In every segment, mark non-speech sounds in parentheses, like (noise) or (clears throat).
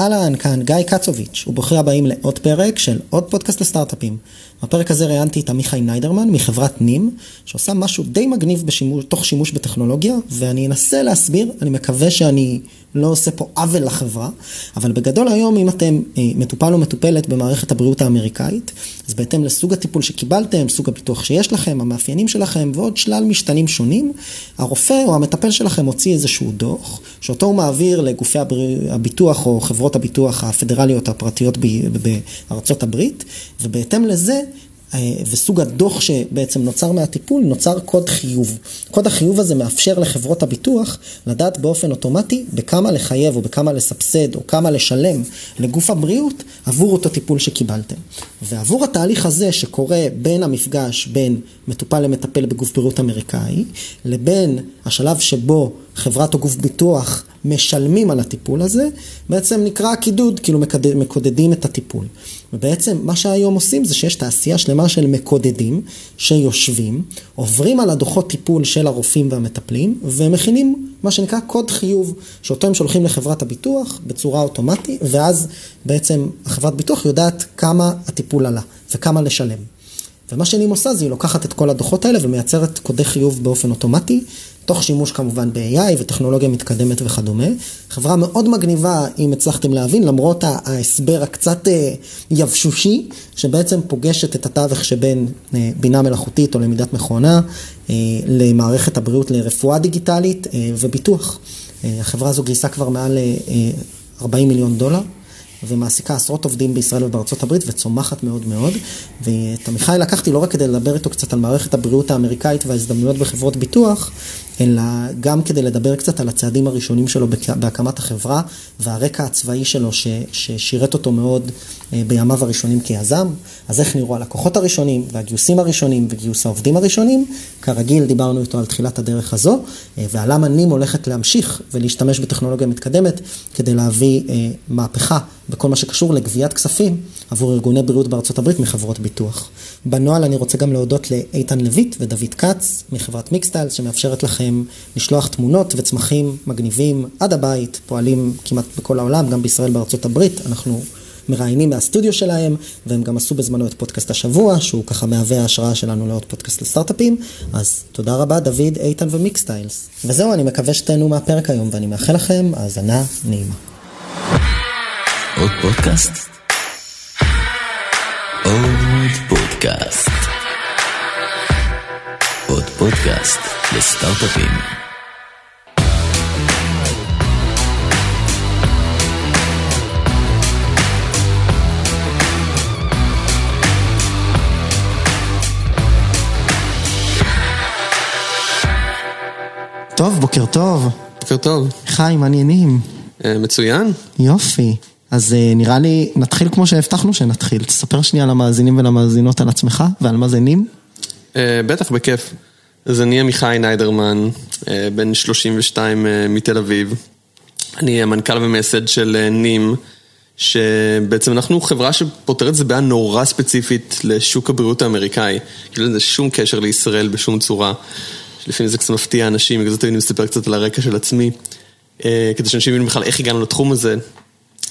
אהלן, כאן גיא קצוביץ', וברוכים הבאים לעוד פרק של עוד פודקאסט לסטארט-אפים. בפרק הזה ראיינתי את עמיחי ניידרמן מחברת נים, שעושה משהו די מגניב בשימוש, תוך שימוש בטכנולוגיה, ואני אנסה להסביר, אני מקווה שאני לא עושה פה עוול לחברה, אבל בגדול היום אם אתם אה, מטופל או מטופלת במערכת הבריאות האמריקאית, אז בהתאם לסוג הטיפול שקיבלתם, סוג הביטוח שיש לכם, המאפיינים שלכם ועוד שלל משתנים שונים, הרופא או המטפל שלכם הוציא איזשהו דוח, שאותו הוא מעביר לגופי הביטוח או חברות הביטוח הפדרליות הפרטיות בארצות הברית, ובהתאם לזה אה, וסוג הדוח שבעצם נוצר מהטיפול, נוצר קוד חיוב. קוד החיוב הזה מאפשר לחברות הביטוח לדעת באופן אוטומטי בכמה לחייב או בכמה לסבסד או כמה לשלם לגוף הבריאות עבור אותו טיפול שקיבלתם. ועבור התהליך הזה שקורה בין המפגש בין מטופל למטפל בגוף בריאות אמריקאי, לבין השלב שבו חברת או גוף ביטוח משלמים על הטיפול הזה, בעצם נקרא קידוד, כאילו מקודדים את הטיפול. ובעצם מה שהיום עושים זה שיש תעשייה שלמה של מקודדים שיושבים, עוברים על הדוחות טיפול של הרופאים והמטפלים ומכינים מה שנקרא קוד חיוב, שאותו הם שולחים לחברת הביטוח בצורה אוטומטית, ואז בעצם החברת ביטוח יודעת כמה הטיפול עלה וכמה לשלם. ומה שנים עושה זה היא לוקחת את כל הדוחות האלה ומייצרת קודי חיוב באופן אוטומטי, תוך שימוש כמובן ב-AI וטכנולוגיה מתקדמת וכדומה. חברה מאוד מגניבה, אם הצלחתם להבין, למרות ההסבר הקצת אה, יבשושי, שבעצם פוגשת את התווך שבין אה, בינה מלאכותית או למידת מכונה אה, למערכת הבריאות לרפואה דיגיטלית וביטוח. החברה הזו גייסה כבר מעל 40 מיליון דולר. ומעסיקה עשרות עובדים בישראל ובארצות הברית וצומחת מאוד מאוד. ואת עמיחי לקחתי לא רק כדי לדבר איתו קצת על מערכת הבריאות האמריקאית וההזדמנויות בחברות ביטוח, אלא גם כדי לדבר קצת על הצעדים הראשונים שלו בהקמת החברה והרקע הצבאי שלו ש, ששירת אותו מאוד בימיו הראשונים כיזם. אז איך נראו הלקוחות הראשונים והגיוסים הראשונים וגיוס העובדים הראשונים. כרגיל דיברנו איתו על תחילת הדרך הזו אה, ועל למה נים הולכת להמשיך ולהשתמש בטכנולוגיה מתקדמת כדי להביא אה, מהפכה בכל מה שקשור לגביית כספים עבור ארגוני בריאות בארצות הברית מחברות ביטוח. בנוהל אני רוצה גם להודות לאיתן לויט ודוד כץ מחברת מיקסטיילס שמאפשרת לכם לשלוח תמונות וצמחים מגניבים עד הבית, פועלים כמעט בכל העולם, גם בישראל בארצות הברית, אנחנו מראיינים מהסטודיו שלהם, והם גם עשו בזמנו את פודקאסט השבוע, שהוא ככה מהווה ההשראה שלנו לעוד פודקאסט לסטארט-אפים. אז תודה רבה דוד, איתן ומיקסטיילס. וזהו, אני מקווה שתהנו מהפרק היום, ואני מאחל לכם האזנה נעימה. עוד פודקאסט? עוד פודקאסט. עוד פודקאסט לסטארט-אפים. טוב, בוקר טוב. בוקר טוב. חיים, מעניינים. אה, מצוין. יופי. אז uh, נראה לי, נתחיל כמו שהבטחנו שנתחיל. תספר שנייה למאזינים ולמאזינות על עצמך ועל מה זה נים. Uh, בטח, בכיף. אז אני עמיחי ניידרמן, בן 32 uh, מתל אביב. אני המנכ"ל ומייסד של נים, שבעצם אנחנו חברה שפותרת זה בעיה נורא ספציפית לשוק הבריאות האמריקאי. כאילו אין לזה שום קשר לישראל בשום צורה. לפעמים זה קצת מפתיע אנשים, בגלל זה תמיד אני מספר קצת על הרקע של עצמי. Uh, כדי שאנשים יבינו בכלל איך הגענו לתחום הזה.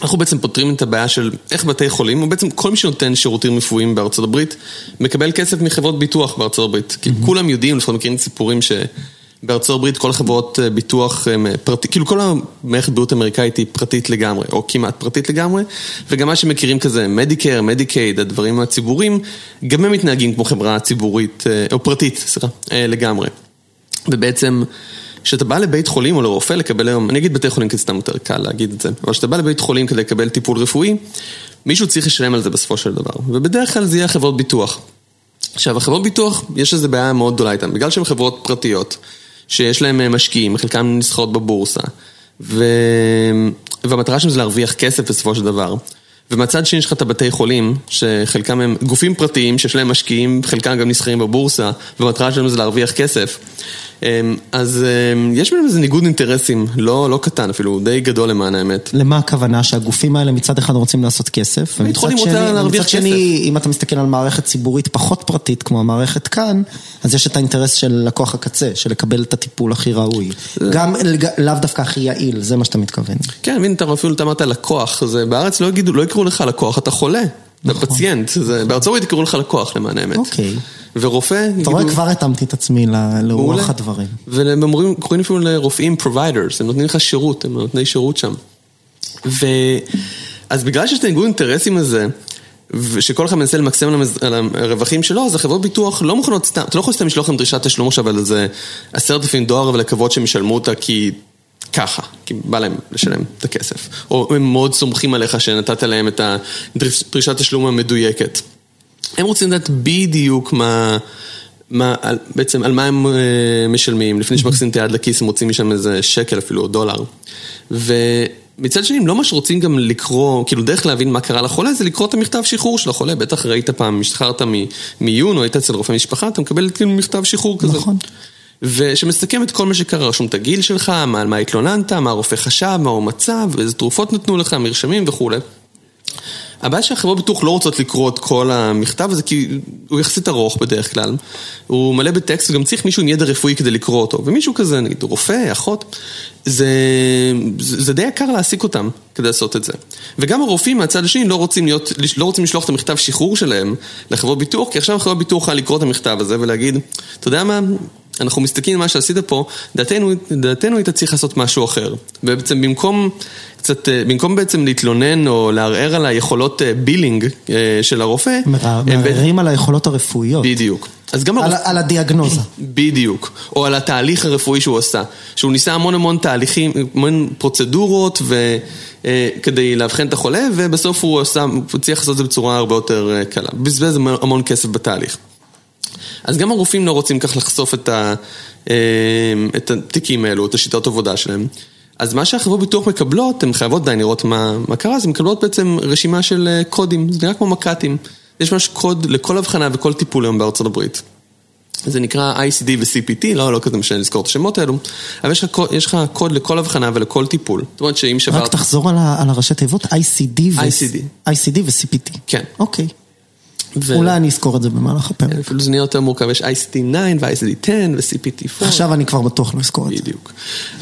אנחנו בעצם פותרים את הבעיה של איך בתי חולים, או בעצם כל מי שנותן שירותים רפואיים בארצות הברית, מקבל כסף מחברות ביטוח בארצות הברית. כי כולם יודעים, לפחות מכירים סיפורים שבארצות הברית כל החברות אה, ביטוח פרטי, כאילו כל המערכת בריאות האמריקאית היא פרטית לגמרי, או כמעט פרטית לגמרי, וגם מה שמכירים כזה, מדיקר, מדיקייד, הדברים הציבוריים, גם הם מתנהגים כמו חברה ציבורית, אה, או פרטית, סליחה, אה, לגמרי. ובעצם... כשאתה בא לבית חולים או לרופא לקבל היום, אני אגיד בתי חולים כי סתם יותר קל להגיד את זה, אבל כשאתה בא לבית חולים כדי לקבל טיפול רפואי, מישהו צריך לשלם על זה בסופו של דבר, ובדרך כלל זה יהיה חברות ביטוח. עכשיו, החברות ביטוח, יש איזו בעיה מאוד גדולה איתן, בגלל שהן חברות פרטיות, שיש להן אה, משקיעים, חלקן נסחרות בבורסה, ו... והמטרה שלהם זה להרוויח כסף בסופו של דבר. ומהצד שני יש לך את הבתי חולים, שחלקם הם גופים פרטיים שיש להם משקיעים, חלקם גם נסחרים בבורסה, והמטרה שלנו זה להרוויח כסף. אמ, אז אמ, יש ביניהם איזה ניגוד אינטרסים, לא, לא קטן אפילו, די גדול למען האמת. למה הכוונה? שהגופים האלה מצד אחד רוצים לעשות כסף, להרוויח כסף. ומצד שני, אם אתה מסתכל על מערכת ציבורית פחות פרטית כמו המערכת כאן, אז יש את האינטרס של לקוח הקצה, של לקבל את הטיפול הכי ראוי. גם לאו דווקא הכי יעיל, זה מה שאתה מתכוון. כן, מבין, אתה אפילו אתה אמרת לקוח, זה בארץ לא יגידו, לא יקראו לך לקוח, אתה חולה. אתה נכון. פציינט, בארצות הברית יקראו לך לקוח למען האמת. אוקיי. ורופא... אתה רואה, כבר התאמתי את עצמי לרוח הדברים. והם אומרים, קוראים אפילו לרופאים providers, הם נותנים לך שירות, הם נותני שירות שם. ו... אז בגלל שיש את הניגוד אינטרסים הזה, ושכל אחד מנסה למקסם על הרווחים שלו, אז החברות ביטוח לא מוכנות סתם, אתה לא יכול סתם לשלוח להם דרישת תשלום עכשיו על איזה עשרת אלפים דולר ולקוות שהם ישלמו אותה כי ככה, כי בא להם לשלם את הכסף. או הם מאוד סומכים עליך שנתת להם את הדרישת תשלום המדויקת. הם רוצים לדעת בדיוק מה, מה, על, בעצם על מה הם uh, משלמים, לפני שמכניסים את היד לכיס הם רוצים משם איזה שקל אפילו, או דולר. ומצד שני, הם לא ממש רוצים גם לקרוא, כאילו דרך להבין מה קרה לחולה זה לקרוא את המכתב שחרור של החולה, בטח ראית פעם, השתחררת מיון או היית אצל רופא משפחה, אתה מקבל כאילו מכתב שחרור כזה. נכון. ושמסכם את כל מה שקרה, רשום את הגיל שלך, מה, על מה התלוננת, מה הרופא חשב, מה הוא מצא, ואיזה תרופות נתנו לך, מרשמים וכולי. הבעיה שהחברות ביטוח לא רוצות לקרוא את כל המכתב הזה כי הוא יחסית ארוך בדרך כלל. הוא מלא בטקסט וגם צריך מישהו עם ידע רפואי כדי לקרוא אותו. ומישהו כזה, נגיד רופא, אחות, זה, זה, זה די יקר להעסיק אותם כדי לעשות את זה. וגם הרופאים מהצד השני לא רוצים, להיות, לא רוצים לשלוח את המכתב שחרור שלהם לחברות ביטוח, כי עכשיו החברות ביטוח יכולה לקרוא את המכתב הזה ולהגיד, אתה יודע מה, אנחנו מסתכלים על מה שעשית פה, דעתנו, דעתנו היית צריך לעשות משהו אחר. ובעצם במקום קצת, אה, במקום בעצם להתלונן או לערער על היכולות בילינג אה, אה, של הרופא, מערערים על היכולות הרפואיות. בדיוק. אז גם על, הרופ... על הדיאגנוזה. בדיוק. או על התהליך הרפואי שהוא עשה. שהוא ניסה המון המון תהליכים, המון פרוצדורות ו... כדי לאבחן את החולה, ובסוף הוא עשה, הוא הצליח לעשות את זה בצורה הרבה יותר קלה. בזבז המון כסף בתהליך. אז גם הרופאים לא רוצים כך לחשוף את, ה, את התיקים האלו, את השיטות עבודה שלהם. אז מה שהחברות ביטוח מקבלות, הן חייבות די לראות מה, מה קרה, אז הן מקבלות בעצם רשימה של אה, קודים, זה נראה כמו מק"טים. יש ממש קוד לכל הבחנה וכל טיפול היום בארצות הברית. זה נקרא ICD ו-CPT, לא, לא כזה משנה לזכור את השמות האלו, אבל יש לך, יש לך קוד לכל הבחנה ולכל טיפול. זאת אומרת שאם שברת... רק תחזור על, על הראשי תיבות, ICD ו-CPT. כן. אוקיי. ו... אולי אני אזכור את זה במהלך הפרק. אפילו זה נהיה יותר מורכב, יש ICD-9 ו-ICD-10 ו-CPT-4. עכשיו אני כבר בטוח לא אזכור את זה. בדיוק.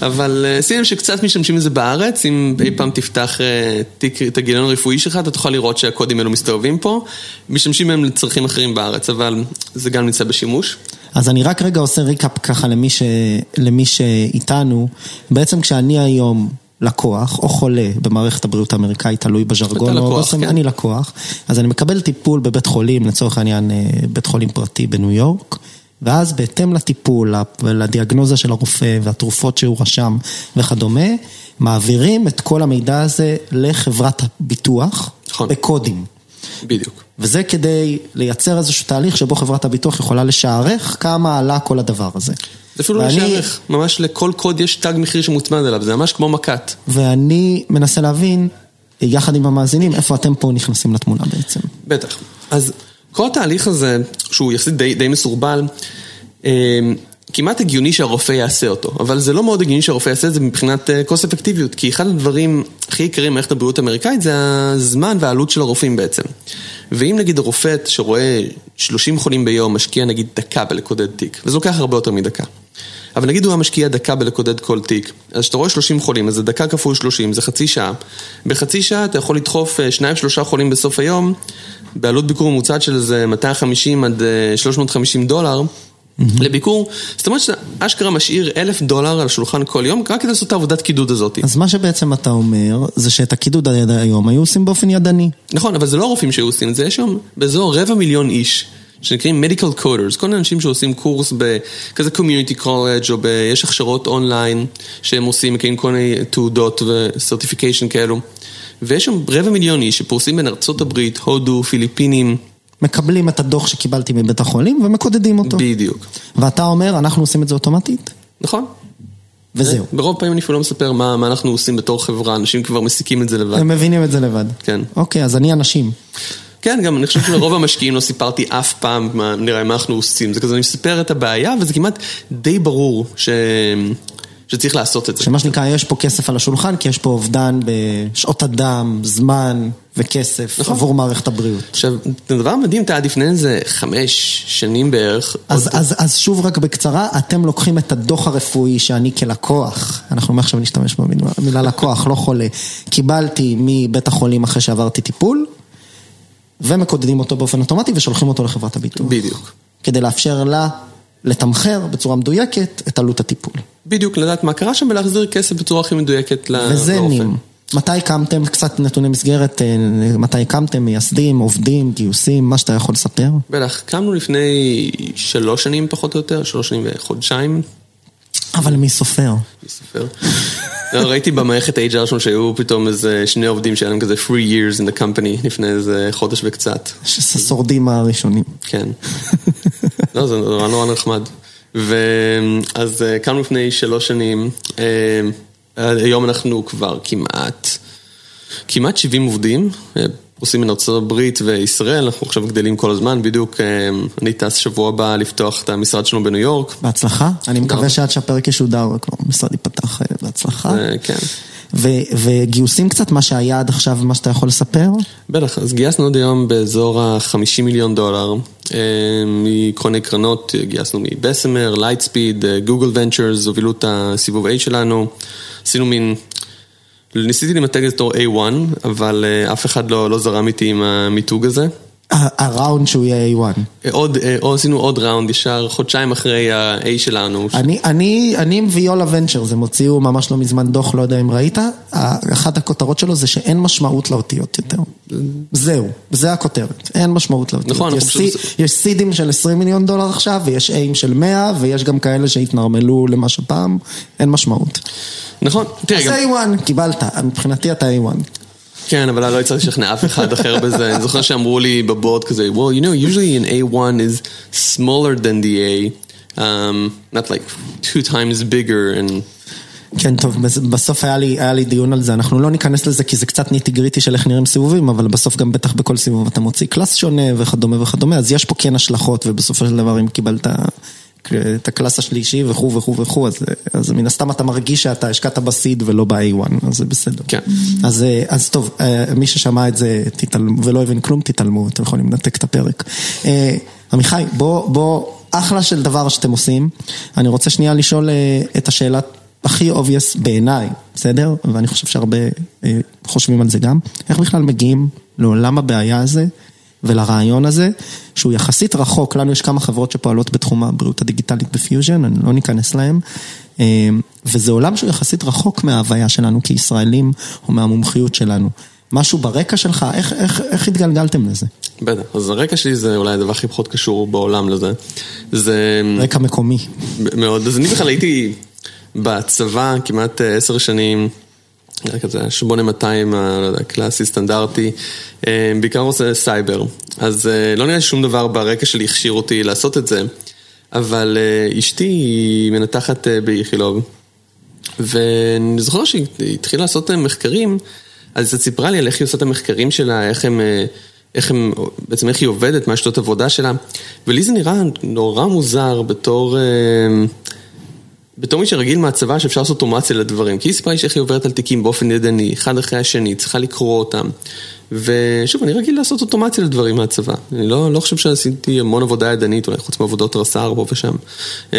אבל אה, שימים שקצת משתמשים בזה בארץ, אם אי פעם תפתח אה, תיק, את הגיליון הרפואי שלך, אתה תוכל לראות שהקודים האלו מסתובבים פה. משתמשים בהם לצרכים אחרים בארץ, אבל זה גם נמצא בשימוש. אז אני רק רגע עושה ריקאפ ככה למי, ש... למי שאיתנו. בעצם כשאני היום... לקוח או חולה במערכת הבריאות האמריקאית, תלוי בז'רגון, או לקוח, כן. אני לקוח, אז אני מקבל טיפול בבית חולים, לצורך העניין אה, בית חולים פרטי בניו יורק, ואז בהתאם לטיפול, לדיאגנוזה של הרופא והתרופות שהוא רשם וכדומה, מעבירים את כל המידע הזה לחברת הביטוח, נכון. בקודים. בדיוק. וזה כדי לייצר איזשהו תהליך שבו חברת הביטוח יכולה לשערך כמה עלה כל הדבר הזה. זה אפילו לא יש ערך, ממש לכל קוד יש תג מחיר שמוצמד אליו, זה ממש כמו מכת. ואני מנסה להבין, יחד עם המאזינים, איפה אתם פה נכנסים לתמונה בעצם. בטח. אז כל התהליך הזה, שהוא יחסית די, די מסורבל, אה, כמעט הגיוני שהרופא יעשה אותו, אבל זה לא מאוד הגיוני שהרופא יעשה את זה מבחינת קוסט אה, אפקטיביות, כי אחד הדברים הכי יקרים במערכת הבריאות האמריקאית זה הזמן והעלות של הרופאים בעצם. ואם נגיד הרופא שרואה 30 חולים ביום משקיע נגיד דקה בלקודד תיק, וזה לוקח הרבה יותר מדקה. אבל נגיד הוא היה משקיע דקה בלקודד כל תיק, אז כשאתה רואה 30 חולים, אז זה דקה כפול 30, זה חצי שעה. בחצי שעה אתה יכול לדחוף אה, שניים שלושה חולים בסוף היום, בעלות ביקור ממוצעת של איזה 250 עד 350 אה, דולר. Mm-hmm. לביקור, זאת אומרת שאתה אשכרה משאיר אלף דולר על השולחן כל יום, רק כדי לעשות את העבודת קידוד הזאת. אז מה שבעצם אתה אומר, זה שאת הקידוד היום היו עושים באופן ידני. נכון, אבל זה לא הרופאים שהיו עושים את זה, יש שם באזור רבע מיליון איש. שנקראים Medical Coders, כל האנשים שעושים קורס בכזה Community College או ב... יש הכשרות אונליין שהם עושים, מקיימים כל מיני תעודות וסרטיפיקיישן כאלו ויש שם רבע מיליון איש שפורסים בין ארצות הברית, הודו, פיליפינים מקבלים את הדוח שקיבלתי מבית החולים ומקודדים אותו. בדיוק. ואתה אומר, אנחנו עושים את זה אוטומטית? נכון. וזהו. ברוב הפעמים אני אפילו לא מספר מה, מה אנחנו עושים בתור חברה, אנשים כבר מסיקים את זה לבד. הם מבינים את זה לבד. כן. אוקיי, אז אני אנשים. כן, גם אני חושב שלרוב המשקיעים לא סיפרתי אף פעם מה נראה מה אנחנו עושים. זה כזה, אני מספר את הבעיה, וזה כמעט די ברור ש... שצריך לעשות את זה. שמה שנקרא, יש פה כסף על השולחן, כי יש פה אובדן בשעות אדם, זמן וכסף נכון. עבור מערכת הבריאות. עכשיו, זה דבר מדהים, אתה עד לפני איזה חמש שנים בערך. אז, עוד- אז, אז שוב רק בקצרה, אתם לוקחים את הדוח הרפואי שאני כלקוח, אנחנו מעכשיו נשתמש במילה לקוח, לא חולה, קיבלתי מבית החולים אחרי שעברתי טיפול, ומקודדים אותו באופן אוטומטי ושולחים אותו לחברת הביטוח. בדיוק. כדי לאפשר לה לתמחר בצורה מדויקת את עלות הטיפול. בדיוק, לדעת מה קרה שם ולהחזיר כסף בצורה הכי מדויקת ל- וזה לאופן. נים. מתי הקמתם, קצת נתוני מסגרת, אה, מתי הקמתם, מייסדים, עובדים, גיוסים, מה שאתה יכול לספר? בטח, קמנו לפני שלוש שנים פחות או יותר, שלוש שנים וחודשיים, אבל מי סופר? אני סופר. לא, ראיתי במערכת ה-HR שלנו שהיו פתאום איזה שני עובדים שהיה להם כזה free years in the company לפני איזה חודש וקצת. ששורדים הראשונים. כן. לא, זה נורא נורא נחמד. ואז אה, קמנו לפני שלוש שנים, אה, היום אנחנו כבר כמעט, כמעט 70 עובדים, אה, פרוסים בין ארצות הברית וישראל, אנחנו עכשיו גדלים כל הזמן, בדיוק אה, אני טס שבוע הבא לפתוח את המשרד שלנו בניו יורק. בהצלחה. אני מקווה. שעד שהפרק ישודר, המשרד ייפתח אה, בהצלחה. אה, כן. ו- וגיוסים קצת, מה שהיה עד עכשיו ומה שאתה יכול לספר? בטח, אז גייסנו עוד היום באזור ה-50 מיליון דולר אה, מכל מיני קרנות, גייסנו מ Bessemer, Lightspeed, Google Ventures, הובילו את הסיבוב A שלנו, עשינו מין, ניסיתי למתג את זה בתור A1, אבל אה, אף אחד לא, לא זרם איתי עם המיתוג הזה. הראונד שהוא יהיה A1. אה, עוד, אה, או עשינו עוד ראונד ישר חודשיים אחרי ה-A שלנו. אני, אני, אני עם ויולה ונצ'רס, הם הוציאו ממש לא מזמן דוח, לא יודע אם ראית, אחת הכותרות שלו זה שאין משמעות לאותיות יותר. זהו, זה הכותרת, אין משמעות לאותיות. נכון, יש, סי, פשוט- יש סידים של 20 מיליון דולר עכשיו, ויש איים של 100, ויש גם כאלה שהתנרמלו למה שפעם, אין משמעות. נכון, תראה, אז גם, A1, קיבלת, מבחינתי אתה A1. כן, אבל לא הצלחתי לשכנע אף אחד אחר בזה. אני זוכר שאמרו לי בבורד כזה, well, you know, usually an A1 is smaller than the A, um, not like two times bigger, and כן, טוב, בס- בסוף היה לי, היה לי דיון על זה, אנחנו לא ניכנס לזה כי זה קצת ניטי גריטי של איך נראים סיבובים, אבל בסוף גם בטח בכל סיבוב אתה מוציא קלאס שונה וכדומה וכדומה, אז יש פה כן השלכות, ובסופו של דבר אם קיבלת את הקלאס השלישי וכו' וכו' וכו', אז, אז מן הסתם אתה מרגיש שאתה השקעת בסיד ולא ב-A1, אז זה בסדר. כן. אז, אה, אז טוב, אה, מי ששמע את זה תתעלמו, ולא הבין כלום, תתעלמו, אתם יכולים לנתק את הפרק. אה, עמיחי, בוא, בוא, אחלה של דבר שאתם עושים. אני רוצה שנייה לשאול את השאלה הכי obvious בעיניי, בסדר? ואני חושב שהרבה חושבים על זה גם. איך בכלל מגיעים לעולם הבעיה הזה ולרעיון הזה, שהוא יחסית רחוק, לנו יש כמה חברות שפועלות בתחום הבריאות הדיגיטלית בפיוז'ן, אני לא ניכנס להם. אה, וזה עולם שהוא יחסית רחוק מההוויה שלנו כישראלים, או מהמומחיות שלנו. משהו ברקע שלך, איך, איך, איך התגלגלתם לזה? בטח. אז הרקע שלי זה אולי הדבר הכי פחות קשור בעולם לזה. זה רקע מקומי. מאוד, אז אני בכלל הייתי בצבא כמעט אה, עשר שנים. רק כזה 8200, ה- לא יודע, קלאסי, סטנדרטי, אה, בעיקר עושה סייבר. אז אה, לא נראה שום דבר ברקע שלי הכשיר אותי לעשות את זה, אבל אה, אשתי היא מנתחת אה, באיכילוב, ואני זוכר שהיא התחילה לעשות אה, מחקרים, אז היא סיפרה לי על איך היא עושה את המחקרים שלה, איך הם... אה, איך הם, בעצם איך היא עובדת, מה שיטות עבודה שלה, ולי זה נראה נורא מוזר בתור... בתור מי שרגיל מהצבא שאפשר לעשות אוטומציה לדברים, כי לי שאיך היא עוברת על תיקים באופן ידני, אחד אחרי השני, צריכה לקרוא אותם. ושוב, אני רגיל לעשות אוטומציה לדברים מהצבא. אני לא, לא חושב שעשיתי המון עבודה ידנית, אולי חוץ מעבודות רס"ר פה ושם. אמ,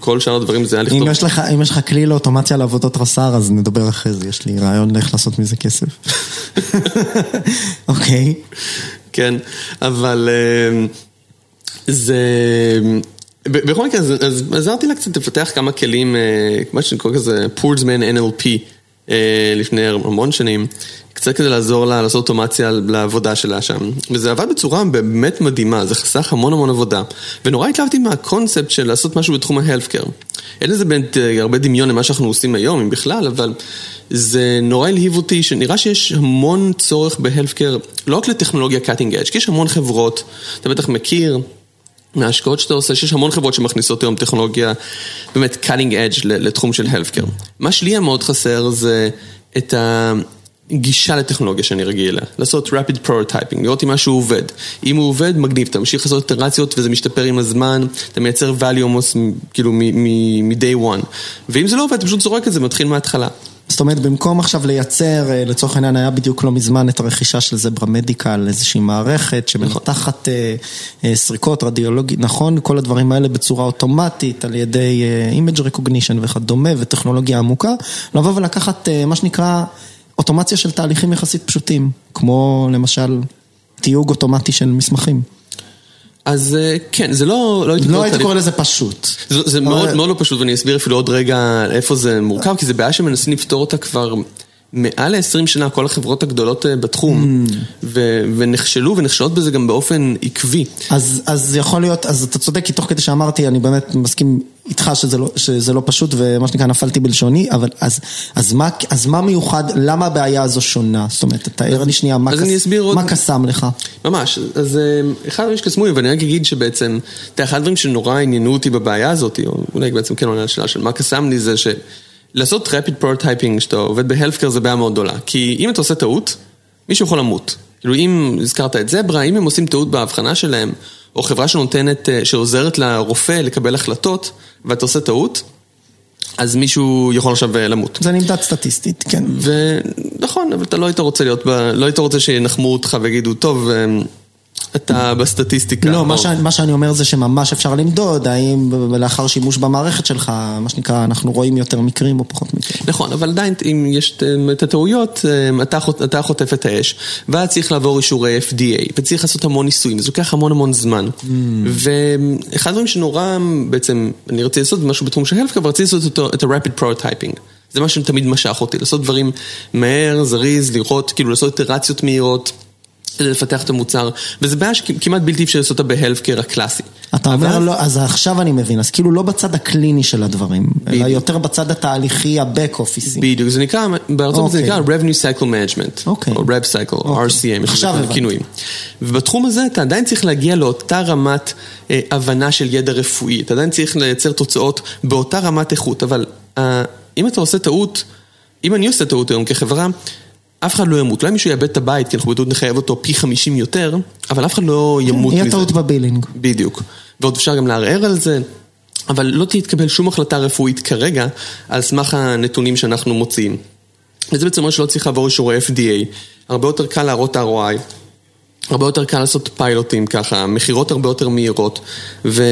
כל שאר הדברים זה היה לכתוב... אם יש לך, אם יש לך כלי לאוטומציה לעבודות רס"ר, אז נדבר אחרי זה, יש לי רעיון איך לעשות מזה כסף. (laughs) אוקיי. כן, אבל אמ, זה... בכל מקרה, אז, אז עזרתי לה קצת לפתח כמה כלים, אה, מה שאני קורא כזה פורדסמן NLP אה, לפני המון שנים, קצת כדי לעזור לה לעשות אוטומציה לעבודה שלה שם. וזה עבד בצורה באמת מדהימה, זה חסך המון המון עבודה. ונורא התלהבתי מהקונספט של לעשות משהו בתחום ההלפקר. אין לזה באמת אה, הרבה דמיון למה שאנחנו עושים היום, אם בכלל, אבל זה נורא הלהיב אותי, שנראה שיש המון צורך בהלפקר, לא רק לטכנולוגיה cutting edge, כי יש המון חברות, אתה בטח מכיר. מההשקעות שאתה עושה, שיש המון חברות שמכניסות היום טכנולוגיה באמת cutting edge לתחום של healthcare. מה שלי היה מאוד חסר זה את הגישה לטכנולוגיה שאני רגיל אליה, לעשות rapid prototyping, לראות אם משהו עובד. אם הוא עובד, מגניב, אתה ממשיך לעשות איטרציות וזה משתפר עם הזמן, אתה מייצר value almost כאילו מ-day one. ואם זה לא עובד, אתה פשוט זורק את זה, מתחיל מההתחלה. זאת אומרת, במקום עכשיו לייצר, אה, לצורך העניין היה בדיוק לא מזמן את הרכישה של זברה מדיקל, איזושהי מערכת שמנתחת אה, אה, סריקות, רדיולוגית, נכון? כל הדברים האלה בצורה אוטומטית על ידי image recognition וכדומה וטכנולוגיה עמוקה, לבוא ולקחת מה שנקרא אוטומציה של תהליכים יחסית פשוטים, כמו למשל תיוג אוטומטי של מסמכים. אז כן, זה לא... לא הייתי לא קורא לזה פשוט. זה, זה מאוד מאוד לא פשוט, ואני אסביר אפילו עוד רגע איפה זה מורכב, כי זה בעיה שמנסים לפתור אותה כבר מעל ל-20 שנה, כל החברות הגדולות אה, בתחום, mm. ו- ונכשלו ונכשלות בזה גם באופן עקבי. אז, אז יכול להיות, אז אתה צודק, כי תוך כדי שאמרתי, אני באמת מסכים איתך שזה לא, שזה לא פשוט, ומה שנקרא נפלתי בלשוני, אבל אז, אז, מה, אז מה מיוחד, למה הבעיה הזו שונה? זאת אומרת, תאר לי שנייה, מה, קס, מה. קסם לך? ממש, אז אה, אחד הדברים שקסמו לי, ואני רק אגיד שבעצם, אתה אחד הדברים שנורא עניינו אותי בבעיה הזאת, או אולי בעצם כן עונה על השאלה של מה קסם לי, זה ש... לעשות rapid prototyping שאתה עובד בהלפקר זה בעיה מאוד גדולה. כי אם אתה עושה טעות, מישהו יכול למות. כאילו אם הזכרת את זברה, אם הם עושים טעות בהבחנה שלהם, או חברה שנותנת, אה, שעוזרת לרופא לקבל החלטות, ואתה עושה טעות, אז מישהו יכול עכשיו אה, למות. זה נמדד סטטיסטית, כן. ונכון, אבל אתה לא היית רוצה להיות, ב... לא היית רוצה שינחמו אותך ויגידו, טוב, אה, אתה בסטטיסטיקה. לא, מה, ש... מה שאני אומר זה שממש אפשר למדוד, האם לאחר שימוש במערכת שלך, מה שנקרא, אנחנו רואים יותר מקרים או פחות מקרים. נכון, אבל עדיין, אם יש את הטעויות, אתה, אתה חוטף את האש, ואז צריך לעבור אישורי FDA, וצריך לעשות המון ניסויים, זה לוקח המון המון זמן. Mm. ואחד הדברים שנורא, בעצם, אני רציתי לעשות משהו בתחום של הלפקה, ורציתי לעשות את ה-rapid prototyping. זה מה שתמיד משך אותי, לעשות דברים מהר, זריז, לראות, כאילו לעשות איטרציות מהירות. כדי לפתח את המוצר, וזה בעיה שכמעט בלתי אפשר לעשות אותה בהלפקר הקלאסי. אתה אומר לא, אז עכשיו אני מבין, אז כאילו לא בצד הקליני של הדברים, אלא יותר בצד התהליכי, ה-back office. בדיוק, זה נקרא, בארצות זה נקרא revenue cycle management, או rev cycle, או RCM, עכשיו הבנתי. ובתחום הזה אתה עדיין צריך להגיע לאותה רמת אה, הבנה של ידע רפואי, אתה עדיין צריך לייצר תוצאות באותה רמת איכות, אבל אה, אם אתה עושה טעות, אם אני עושה טעות היום כחברה, אף אחד לא ימות, אולי מישהו יאבד את הבית, כי אנחנו בדיוק נחייב אותו פי 50 יותר, אבל אף אחד לא ימות מזה. יהיה טעות ב billing. בדיוק. ועוד אפשר גם לערער על זה, אבל לא תתקבל שום החלטה רפואית כרגע, על סמך הנתונים שאנחנו מוציאים. וזה בעצם אומר שלא צריך לעבור אישורי FDA, הרבה יותר קל להראות ROI, הרבה יותר קל לעשות פיילוטים ככה, מכירות הרבה יותר מהירות, ו...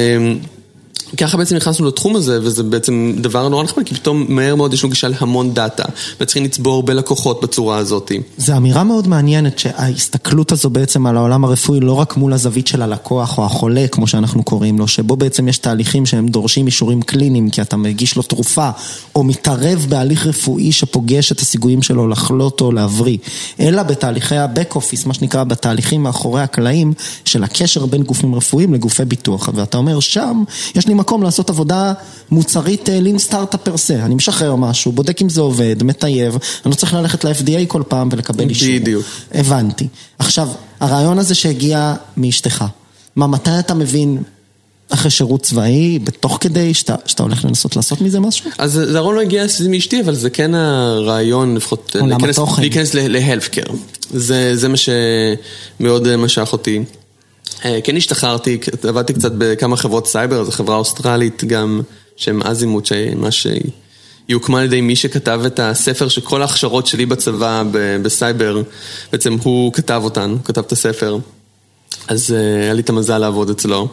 ככה בעצם נכנסנו לתחום הזה, וזה בעצם דבר נורא נחמד, כי פתאום מהר מאוד יש לנו גישה להמון data, וצריכים לצבור הרבה לקוחות בצורה הזאת. זו אמירה מאוד מעניינת, שההסתכלות הזו בעצם על העולם הרפואי, לא רק מול הזווית של הלקוח או החולה, כמו שאנחנו קוראים לו, שבו בעצם יש תהליכים שהם דורשים אישורים קליניים, כי אתה מגיש לו תרופה, או מתערב בהליך רפואי שפוגש את הסיגויים שלו לחלות או להבריא, אלא בתהליכי ה-back office, מה שנקרא, בתהליכים מאחורי הקלעים, של הקשר בין גופים רפואיים לגופי ביטוח. ואתה אומר, שם יש לי מקום לעשות עבודה מוצרית לין סטארט-אפ פרסה. אני משחרר משהו, בודק אם זה עובד, מטייב, אני לא צריך ללכת ל-FDA כל פעם ולקבל אישור. בדיוק. הבנתי. עכשיו, הרעיון הזה שהגיע מאשתך, מה, מתי אתה מבין אחרי שירות צבאי, בתוך כדי, שאתה, שאתה הולך לנסות לעשות מזה משהו? אז זה הרעיון לא הגיע מאשתי, אבל זה כן הרעיון, לפחות, להיכנס, להיכנס להלפקר. זה, זה מה שמאוד משך אותי. אה, כן השתחררתי, עבדתי קצת בכמה חברות סייבר, זו חברה אוסטרלית גם, שהם Azimuth, שממש היא הוקמה על ידי מי שכתב את הספר שכל ההכשרות שלי בצבא בסייבר, בעצם הוא כתב אותן, הוא כתב את הספר. אז אה, היה לי את המזל לעבוד אצלו.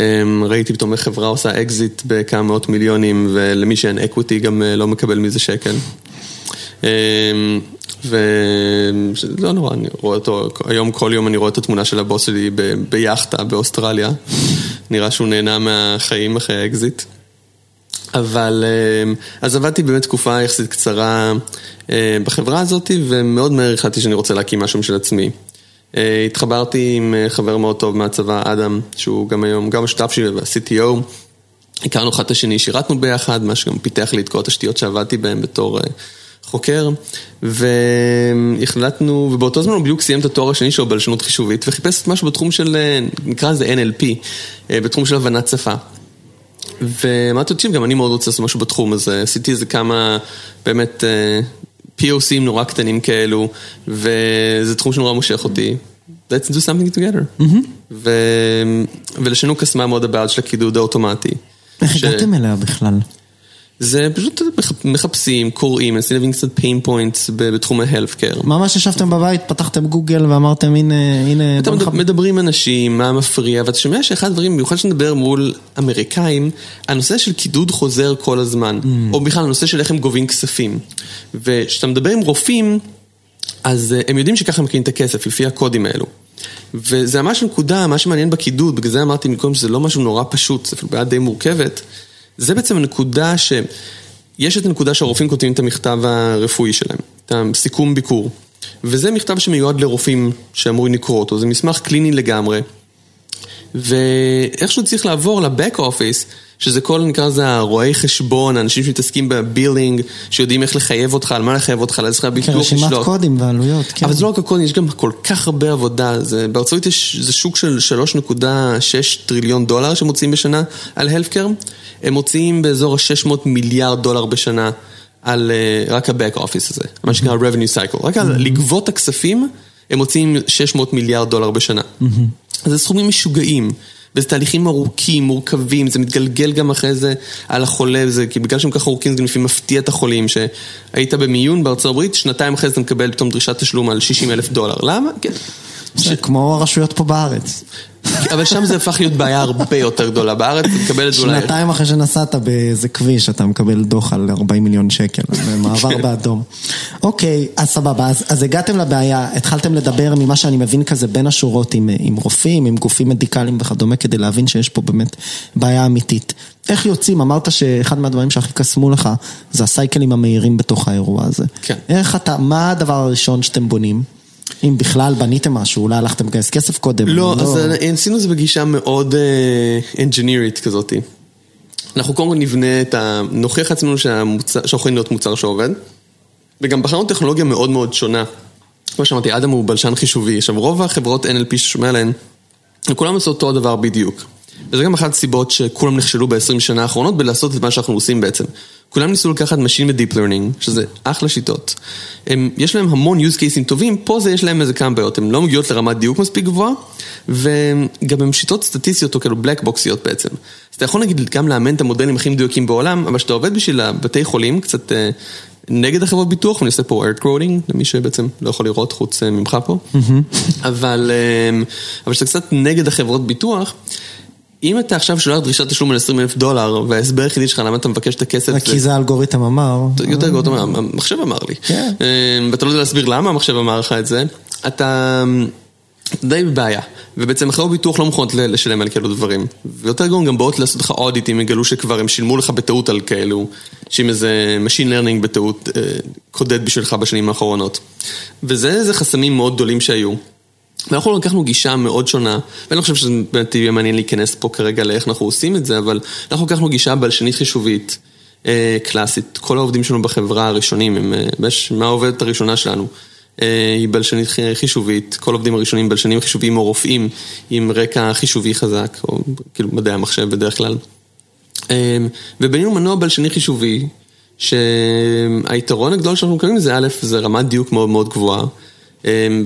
אמ, ראיתי פתאום איך חברה עושה אקזיט בכמה מאות מיליונים, ולמי שאין equity גם אה, לא מקבל מזה שקל. אמ, ולא נורא, אני רואה אותו, היום כל יום אני רואה את התמונה של הבוס שלי ב... ביאכטה באוסטרליה. נראה שהוא נהנה מהחיים אחרי האקזיט. אבל אמ, אז עבדתי באמת תקופה יחסית קצרה אה, בחברה הזאת, ומאוד מהר החלטתי שאני רוצה להקים משהו של עצמי. אה, התחברתי עם אה, חבר מאוד טוב מהצבא, אדם, שהוא גם היום, גם השותף שלי וה-CTO. הכרנו אחד את השני, שירתנו ביחד, הוא גם פיתח לי את כל התשתיות שעבדתי בהן בתור חוקר, והחלטנו, ובאותו זמן הוא בדיוק סיים את התואר השני שלו בלשנות חישובית, וחיפש את משהו בתחום של, נקרא לזה NLP, בתחום של הבנת שפה. ואמרתי, תקשיב, גם אני מאוד רוצה לעשות משהו בתחום הזה, עשיתי איזה כמה, באמת, POCים נורא קטנים כאלו, וזה תחום שנורא מושך אותי. Let's do something together. ו... ולשנו קסמה מאוד הבעיה של הקידוד האוטומטי. איך הגעתם אליה בכלל? זה פשוט מחפשים, קוראים, מנסים להבין קצת pain points בתחום ה-healthcare. ממש ישבתם בבית, פתחתם גוגל ואמרתם הנה, הנה... אתה מדברים עם אנשים, מה מפריע, ואתה שומע שאחד הדברים, במיוחד שנדבר מול אמריקאים, הנושא של קידוד חוזר כל הזמן, או בכלל הנושא של איך הם גובים כספים. וכשאתה מדבר עם רופאים, אז הם יודעים שככה הם מקבלים את הכסף, לפי הקודים האלו. וזה ממש נקודה, מה שמעניין בקידוד, בגלל זה אמרתי מקודם שזה לא משהו נורא פשוט, זה אפילו בעיה די מורכבת. זה בעצם הנקודה ש... יש את הנקודה שהרופאים כותבים את המכתב הרפואי שלהם, את הסיכום ביקור. וזה מכתב שמיועד לרופאים שאמורים לקרוא אותו, זה מסמך קליני לגמרי. ואיכשהו צריך לעבור ל back office, שזה כל נקרא לזה הרואי חשבון, האנשים שמתעסקים ב billing, שיודעים איך לחייב אותך, על מה לחייב אותך, על איזה ביטוח לשלוט. כן, רשימת קודים ועלויות, כן. אבל זה לא רק הקודים, יש גם כל כך הרבה עבודה, בארצות הברית זה שוק של 3.6 טריליון דולר שמוציאים בשנה על הלפקר, הם מוציאים באזור ה-600 מיליארד דולר בשנה על רק ה-back office הזה, מה שנקרא revenue cycle, רק על לגבות הכספים, הם מוציאים 600 מיליארד דולר בשנה. זה סכומים משוגעים. וזה תהליכים ארוכים, מורכבים, זה מתגלגל גם אחרי זה על החולה, זה, כי בגלל שהם ככה ארוכים זה גם לפעמים מפתיע את החולים, שהיית במיון בארצות הברית, שנתיים אחרי זה אתה מקבל פתאום דרישת תשלום על 60 אלף דולר, למה? כן. זה כמו הרשויות פה בארץ. אבל שם זה הפך להיות בעיה הרבה יותר גדולה. בארץ אתה מקבל את זה אולי... שנתיים אחרי שנסעת באיזה כביש, אתה מקבל דוח על 40 מיליון שקל, מעבר כן. באדום. אוקיי, אז סבבה, אז, אז הגעתם לבעיה, התחלתם לדבר ממה שאני מבין כזה בין השורות עם, עם רופאים, עם גופים מדיקליים וכדומה, כדי להבין שיש פה באמת בעיה אמיתית. איך יוצאים? אמרת שאחד מהדברים שהכי קסמו לך זה הסייקלים המהירים בתוך האירוע הזה. כן. איך אתה, מה הדבר הראשון שאתם בונים? אם בכלל בניתם משהו, אולי הלכתם לגייס כסף קודם. לא, אז עשינו את זה בגישה מאוד אנג'ינירית כזאתי. אנחנו קודם כל נבנה את ה... נוכיח לעצמנו שאנחנו יכולים להיות מוצר שעובד, וגם בחרנו טכנולוגיה מאוד מאוד שונה. כמו שאמרתי, אדם הוא בלשן חישובי. עכשיו, רוב החברות NLP ששומע עליהן, כולם עושות אותו הדבר בדיוק. וזה גם אחת הסיבות שכולם נכשלו ב-20 שנה האחרונות בלעשות את מה שאנחנו עושים בעצם. כולם ניסו לקחת Machine ו-Deep Learning, שזה אחלה שיטות. הם, יש להם המון use cases טובים, פה זה יש להם איזה כמה בעיות, הן לא מגיעות לרמת דיוק מספיק גבוהה, וגם הן שיטות סטטיסטיות או כאילו black boxיות בעצם. אז אתה יכול נגיד גם לאמן את המודלים הכי מדויקים בעולם, אבל כשאתה עובד בשביל הבתי חולים, קצת אה, נגד החברות ביטוח, ואני עושה פה earth coding, למי שבעצם לא יכול לראות חוץ אה, ממך פה, אבל אה, אבל כשאתה קצת נגד החברות ביטוח, אם אתה עכשיו שולח דרישת תשלום על 20 אלף דולר, וההסבר היחידי שלך למה אתה מבקש את הכסף זה... כי זה האלגוריתם אמר. יותר אלגוריתם אמר, המחשב אמר לי. כן. ואתה לא יודע להסביר למה המחשב אמר לך את זה, אתה די בבעיה. ובעצם חברות ביטוח לא מוכנות לשלם על כאלו דברים. ויותר גרוע גם באות לעשות לך אודיט אם יגלו שכבר הם שילמו לך בטעות על כאלו, שאם איזה Machine Learning בטעות קודד בשבילך בשנים האחרונות. וזה חסמים מאוד גדולים שהיו. ואנחנו לקחנו גישה מאוד שונה, ואני לא חושב שזה באמת יהיה מעניין להיכנס פה כרגע לאיך אנחנו עושים את זה, אבל אנחנו לקחנו גישה בלשנית חישובית אה, קלאסית. כל העובדים שלנו בחברה הראשונים, הם, אה, מה העובדת הראשונה שלנו? אה, היא בלשנית חישובית, כל העובדים הראשונים בלשנים חישוביים או רופאים עם רקע חישובי חזק, או כאילו מדעי המחשב בדרך כלל. אה, ובנינו מנוע בלשני חישובי, שהיתרון הגדול שאנחנו מקבלים זה א', זה רמת דיוק מאוד מאוד גבוהה.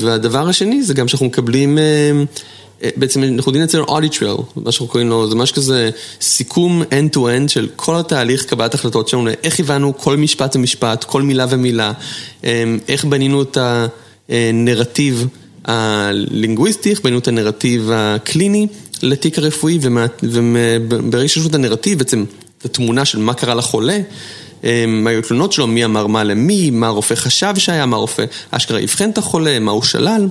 והדבר השני זה גם שאנחנו מקבלים, בעצם אנחנו יודעים לצייר audit trail, מה שאנחנו קוראים לו, זה ממש כזה סיכום end-to-end של כל התהליך קבלת החלטות שלנו, איך הבנו כל משפט ומשפט, כל מילה ומילה, איך בנינו את הנרטיב הלינגוויסטי, איך בנינו את הנרטיב הקליני לתיק הרפואי, וברגע שיש לנו את הנרטיב, בעצם את התמונה של מה קרה לחולה, היו תלונות שלו, מי אמר מה למי, מה הרופא חשב שהיה, מה הרופא אשכרה אבחן את החולה, מה הוא שלל.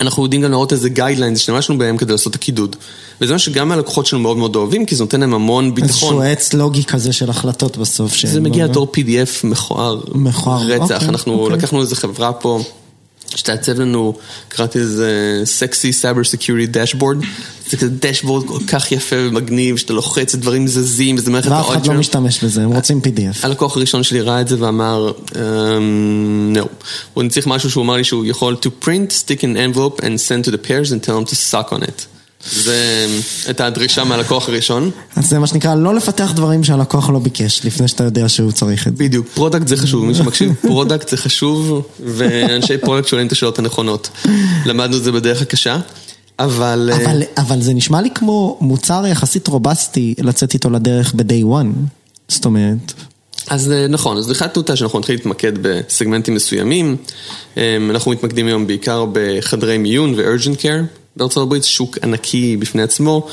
אנחנו יודעים גם לראות איזה guidelines שהשתמשנו בהם כדי לעשות את הקידוד. וזה מה שגם הלקוחות שלנו מאוד מאוד אוהבים, כי זה נותן להם המון ביטחון. איזשהו עץ לוגי כזה של החלטות בסוף. זה מגיע בתור PDF מכוער. מכוער, רצח. אוקיי, אנחנו אוקיי. לקחנו איזה חברה פה. שתעצב לנו, קראתי לזה sexy cyber security dashboard, זה כזה dashboard כל כך יפה ומגניב, שאתה לוחץ, דברים זזים, וזה מערכת ואף אחד לא משתמש בזה, הם רוצים PDF. הלקוח הראשון שלי ראה את זה ואמר, no. הוא צריך משהו שהוא אמר לי שהוא יכול to print, stick an envelope and send to the payers and tell them to suck on it. זה הייתה הדרישה מהלקוח הראשון. אז זה מה שנקרא לא לפתח דברים שהלקוח לא ביקש, לפני שאתה יודע שהוא צריך את זה. בדיוק, product זה חשוב, מי שמקשיב, product זה חשוב, ואנשי product שואלים את השאלות הנכונות. למדנו את זה בדרך הקשה. אבל... אבל, אבל זה נשמע לי כמו מוצר יחסית רובסטי לצאת איתו לדרך ב-day one. זאת אומרת... אז נכון, אז החלטנו אותה שאנחנו נתחיל להתמקד בסגמנטים מסוימים. אנחנו מתמקדים היום בעיקר בחדרי מיון ו-urgent care. בארצות הברית שוק ענקי בפני עצמו,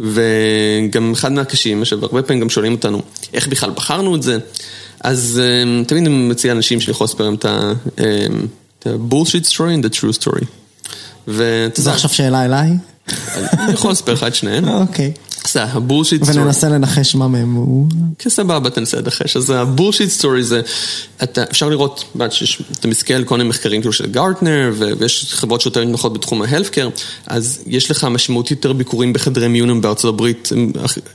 וגם אחד מהקשים, עכשיו הרבה פעמים גם שואלים אותנו, איך בכלל בחרנו את זה? אז תמיד אני מציע לאנשים שאני יכול לספר להם את ה-bullshit story and the true story. זה עכשיו שאלה אליי? אני יכול לספר לך את שניהם. (laughs) אוקיי. זה ה bullshit story. וננסה לנחש מה מהם הוא. כן, סבבה, תנסה לנחש. אז ה bullshit story זה, אפשר לראות, אתה מסתכל על כל מיני מחקרים כאילו של Gartner, ויש חברות שיותר נוחות בתחום ה healthcare, אז יש לך משמעות יותר ביקורים בחדרי מיונים בארצות הברית,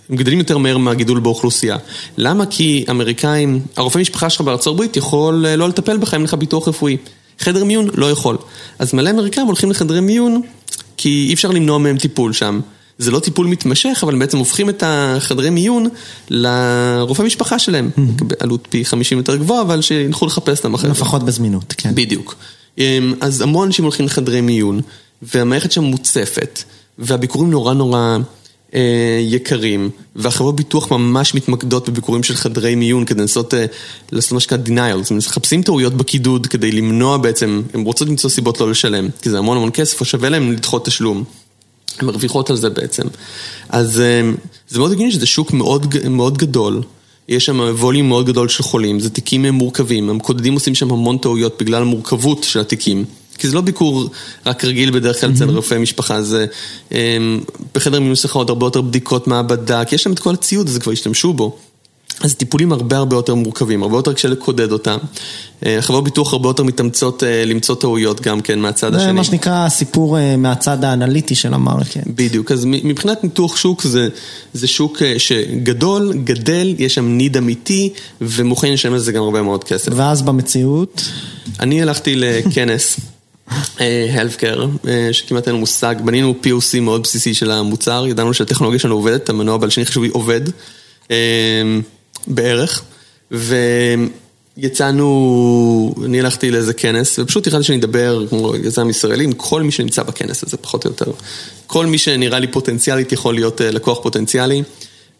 הם גדלים יותר מהר מהגידול באוכלוסייה. למה? כי אמריקאים, הרופא משפחה שלך בארצות הברית יכול לא לטפל בך אם אין לך ביטוח רפואי. חדר מיון לא יכול. אז מלא אמריקאים הולכים לחדרי מיון, כי אי אפשר למנוע מהם טיפול שם. זה לא טיפול מתמשך, אבל בעצם הופכים את החדרי מיון לרופא משפחה שלהם. בעלות פי 50 יותר גבוהה, אבל שילכו לחפש אותם אחרי זה. לפחות בזמינות, כן. בדיוק. אז המון אנשים הולכים לחדרי מיון, והמערכת שם מוצפת, והביקורים נורא נורא יקרים, והחברות ביטוח ממש מתמקדות בביקורים של חדרי מיון כדי לנסות לעשות מה שנקרא denial, זאת אומרת, מחפשים טעויות בקידוד כדי למנוע בעצם, הם רוצות למצוא סיבות לא לשלם, כי זה המון המון כסף, או שווה להם לדחות תשלום. הן מרוויחות על זה בעצם. אז זה מאוד הגיוני שזה שוק מאוד, מאוד גדול, יש שם ווליום מאוד גדול של חולים, זה תיקים מורכבים, המקודדים עושים שם המון טעויות בגלל המורכבות של התיקים. כי זה לא ביקור רק רגיל בדרך כלל אצל רופאי משפחה, זה בחדר מינוס עוד הרבה יותר בדיקות מעבדה, כי יש שם את כל הציוד, אז כבר השתמשו בו. אז טיפולים הרבה הרבה יותר מורכבים, הרבה יותר קשה לקודד אותם. חברות ביטוח הרבה יותר מתאמצות למצוא טעויות גם כן מהצד השני. זה מה שנקרא סיפור מהצד האנליטי של המרקט. בדיוק, אז מבחינת ניתוח שוק זה, זה שוק שגדול, גדל, יש שם ניד אמיתי, ומוכנים לשלם על זה גם הרבה מאוד כסף. ואז במציאות? אני הלכתי לכנס. (laughs) הלפקר, שכמעט אין מושג, בנינו POC מאוד בסיסי של המוצר, ידענו שהטכנולוגיה שלנו עובדת, המנוע הבלשני חשובי עובד. בערך, ויצאנו, אני הלכתי לאיזה כנס, ופשוט החלטתי שאני אדבר כמו יזם ישראלי עם כל מי שנמצא בכנס הזה, פחות או יותר. כל מי שנראה לי פוטנציאלית יכול להיות לקוח פוטנציאלי,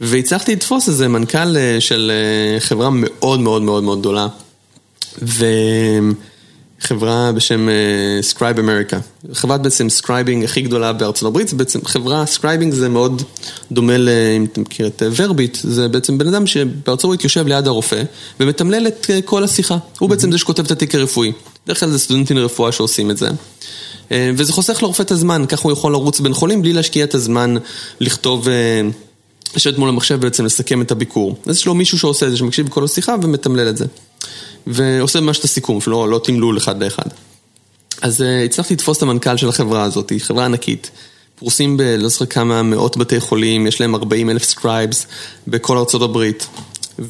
והצלחתי לתפוס איזה מנכ"ל של חברה מאוד מאוד מאוד מאוד גדולה. ו... חברה בשם Scribe America, חברת בעצם scribing הכי גדולה בארצות הברית, זה בעצם חברה, scribing זה מאוד דומה ל... אם אתה מכיר את ורביט, זה בעצם בן אדם שבארצות הברית יושב ליד הרופא ומתמלל את כל השיחה, הוא בעצם זה שכותב את התיק הרפואי, בדרך כלל זה סטודנטים לרפואה שעושים את זה. וזה חוסך לרופא את הזמן, ככה הוא יכול לרוץ בין חולים בלי להשקיע את הזמן לכתוב, לשבת מול המחשב ובעצם לסכם את הביקור. אז יש לו מישהו שעושה את זה, שמקשיב בכל השיחה ומתמלל את זה. ועושה ממש את הסיכום, שלא לא תמלול אחד לאחד. אז uh, הצלחתי לתפוס את המנכ"ל של החברה הזאת, היא חברה ענקית. פרוסים בלא זוכר כמה מאות בתי חולים, יש להם 40 אלף scribes בכל ארצות הברית.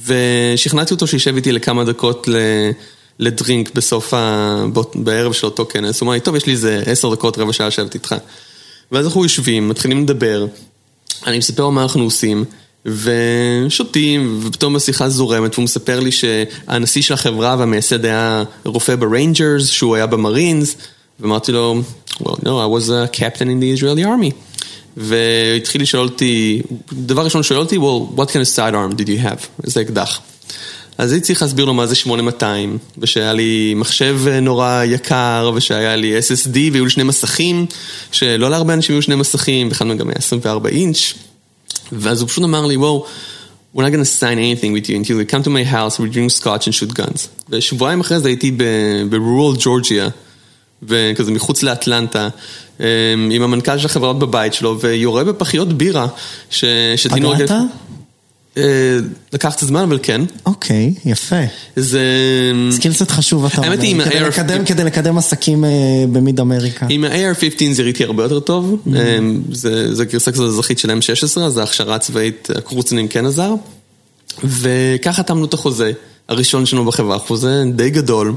ושכנעתי אותו שישב איתי לכמה דקות ל... ל drink בסוף ה... בערב של אותו כנס. הוא אמר לי, טוב, יש לי איזה עשר דקות, רבע שעה לשבת איתך. ואז אנחנו יושבים, מתחילים לדבר, אני מספר מה אנחנו עושים. ושותים, ופתאום השיחה זורמת, והוא מספר לי שהנשיא של החברה והמייסד היה רופא ב Rangers, שהוא היה במרינס, ואמרתי לו, well, no, I was a captain in the Israeli army. והתחיל לשאול אותי, דבר ראשון שואל אותי, well, what kind of sidearm did you have? איזה אקדח. אז הייתי צריך להסביר לו מה זה 8200, ושהיה לי מחשב נורא יקר, ושהיה לי SSD, והיו לי שני מסכים, שלא להרבה אנשים היו שני מסכים, מהם גם היה 24 אינץ'. ואז הוא פשוט אמר לי, וואו, we're not to sign anything with you until you come to my house, we drink scotch and shoot guns. ושבועיים אחרי זה הייתי ב-rural ג'ורג'יה, וכזה מחוץ לאטלנטה, עם המנכ"ל של החברות בבית שלו, ויורה בפחיות בירה, שתינו... פגעת? לקח קצת זמן, אבל כן. אוקיי, יפה. זה... skill קצת חשוב, אתה אומר. האמת היא, עם ה-AR... כדי לקדם עסקים ב-mid אמריקה. עם ה-AR-15 זה ראיתי הרבה יותר טוב. זה גרסה כזאת אזרחית של M16, אז ההכשרה הצבאית, הקורסון כן עזר. וככה חתמנו את החוזה הראשון שלנו בחברה, חוזה די גדול.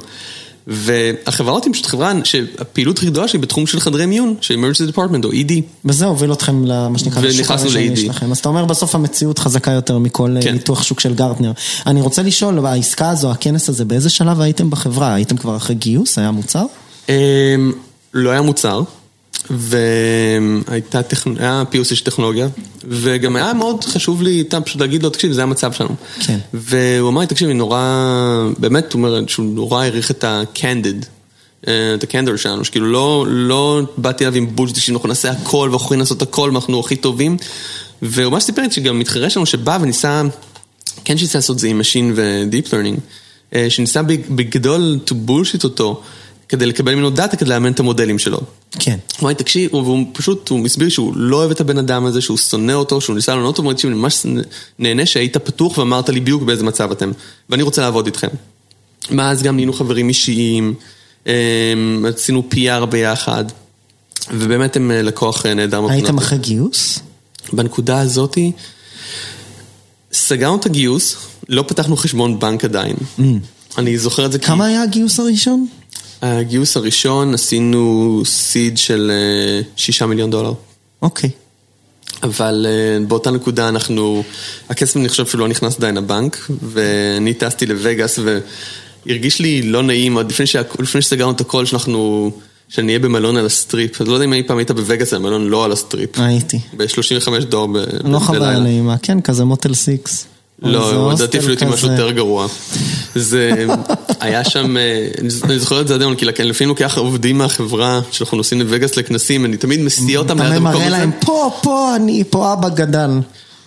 והחברה הזאת היא פשוט חברה שהפעילות הכי גדולה שלי בתחום של חדרי מיון, של emergency department או ED. וזה הוביל אתכם למה שנקרא הראשוני שלכם. אז אתה אומר בסוף המציאות חזקה יותר מכל ניתוח שוק של גרטנר. אני רוצה לשאול, העסקה הזו, הכנס הזה, באיזה שלב הייתם בחברה? הייתם כבר אחרי גיוס? היה מוצר? לא היה מוצר. והייתה POC של טכנולוגיה, וגם היה מאוד חשוב לי פשוט להגיד לו, תקשיב, זה המצב שלנו. כן. והוא אמר לי, תקשיב, אני נורא, באמת, הוא אומר שהוא נורא העריך את ה-candid, את ה-candor שלנו, שכאילו לא, לא באתי אליו עם בולשיט, שאנחנו נעשה הכל, ואנחנו יכולים לעשות הכל, ואנחנו הכי טובים. והוא ממש סיפר לי שגם מתחרה שלנו שבא וניסה, כן שניסה לעשות זה עם Machine ו-Deep Learning, שניסה בגדול to bullshit אותו. כדי לקבל ממנו דאטה כדי לאמן את המודלים שלו. כן. הוא אמר לי, תקשיב, והוא פשוט, הוא מסביר שהוא לא אוהב את הבן אדם הזה, שהוא שונא אותו, שהוא ניסה לענות אותו, הוא אמר לי, אני ממש נהנה שהיית פתוח ואמרת לי בדיוק באיזה מצב אתם, ואני רוצה לעבוד איתכם. מאז גם נהיינו חברים אישיים, עשינו PR ביחד, ובאמת הם לקוח נהדר. הייתם אחרי גיוס? בנקודה הזאתי, סגרנו את הגיוס, לא פתחנו חשבון בנק עדיין. אני זוכר את זה כי... כמה היה הגיוס הראשון? הגיוס הראשון עשינו seed של שישה מיליון דולר. אוקיי. אבל באותה נקודה אנחנו, הכסף אני חושב שלא נכנס עדיין לבנק, ואני טסתי לווגאס והרגיש לי לא נעים, עוד לפני שסגרנו את הכל שאנחנו, שאני אהיה במלון על הסטריפ, אז לא יודע אם אי פעם היית בווגאס, זה מלון לא על הסטריפ. הייתי. ב-35 דולר בלילה. לא חוויה נעימה, כן, כזה מוטל סיקס. לא, לדעתי אפילו הייתי משהו יותר גרוע. זה (laughs) היה שם, אני זוכר את זה עד היום, כי לפעמים לוקח עובדים מהחברה, שאנחנו נוסעים לווגאס לכנסים, אני תמיד מסיע אותם ליד המקום הזה. אתה מראה להם, פה, פה, אני, פה אבא גדל.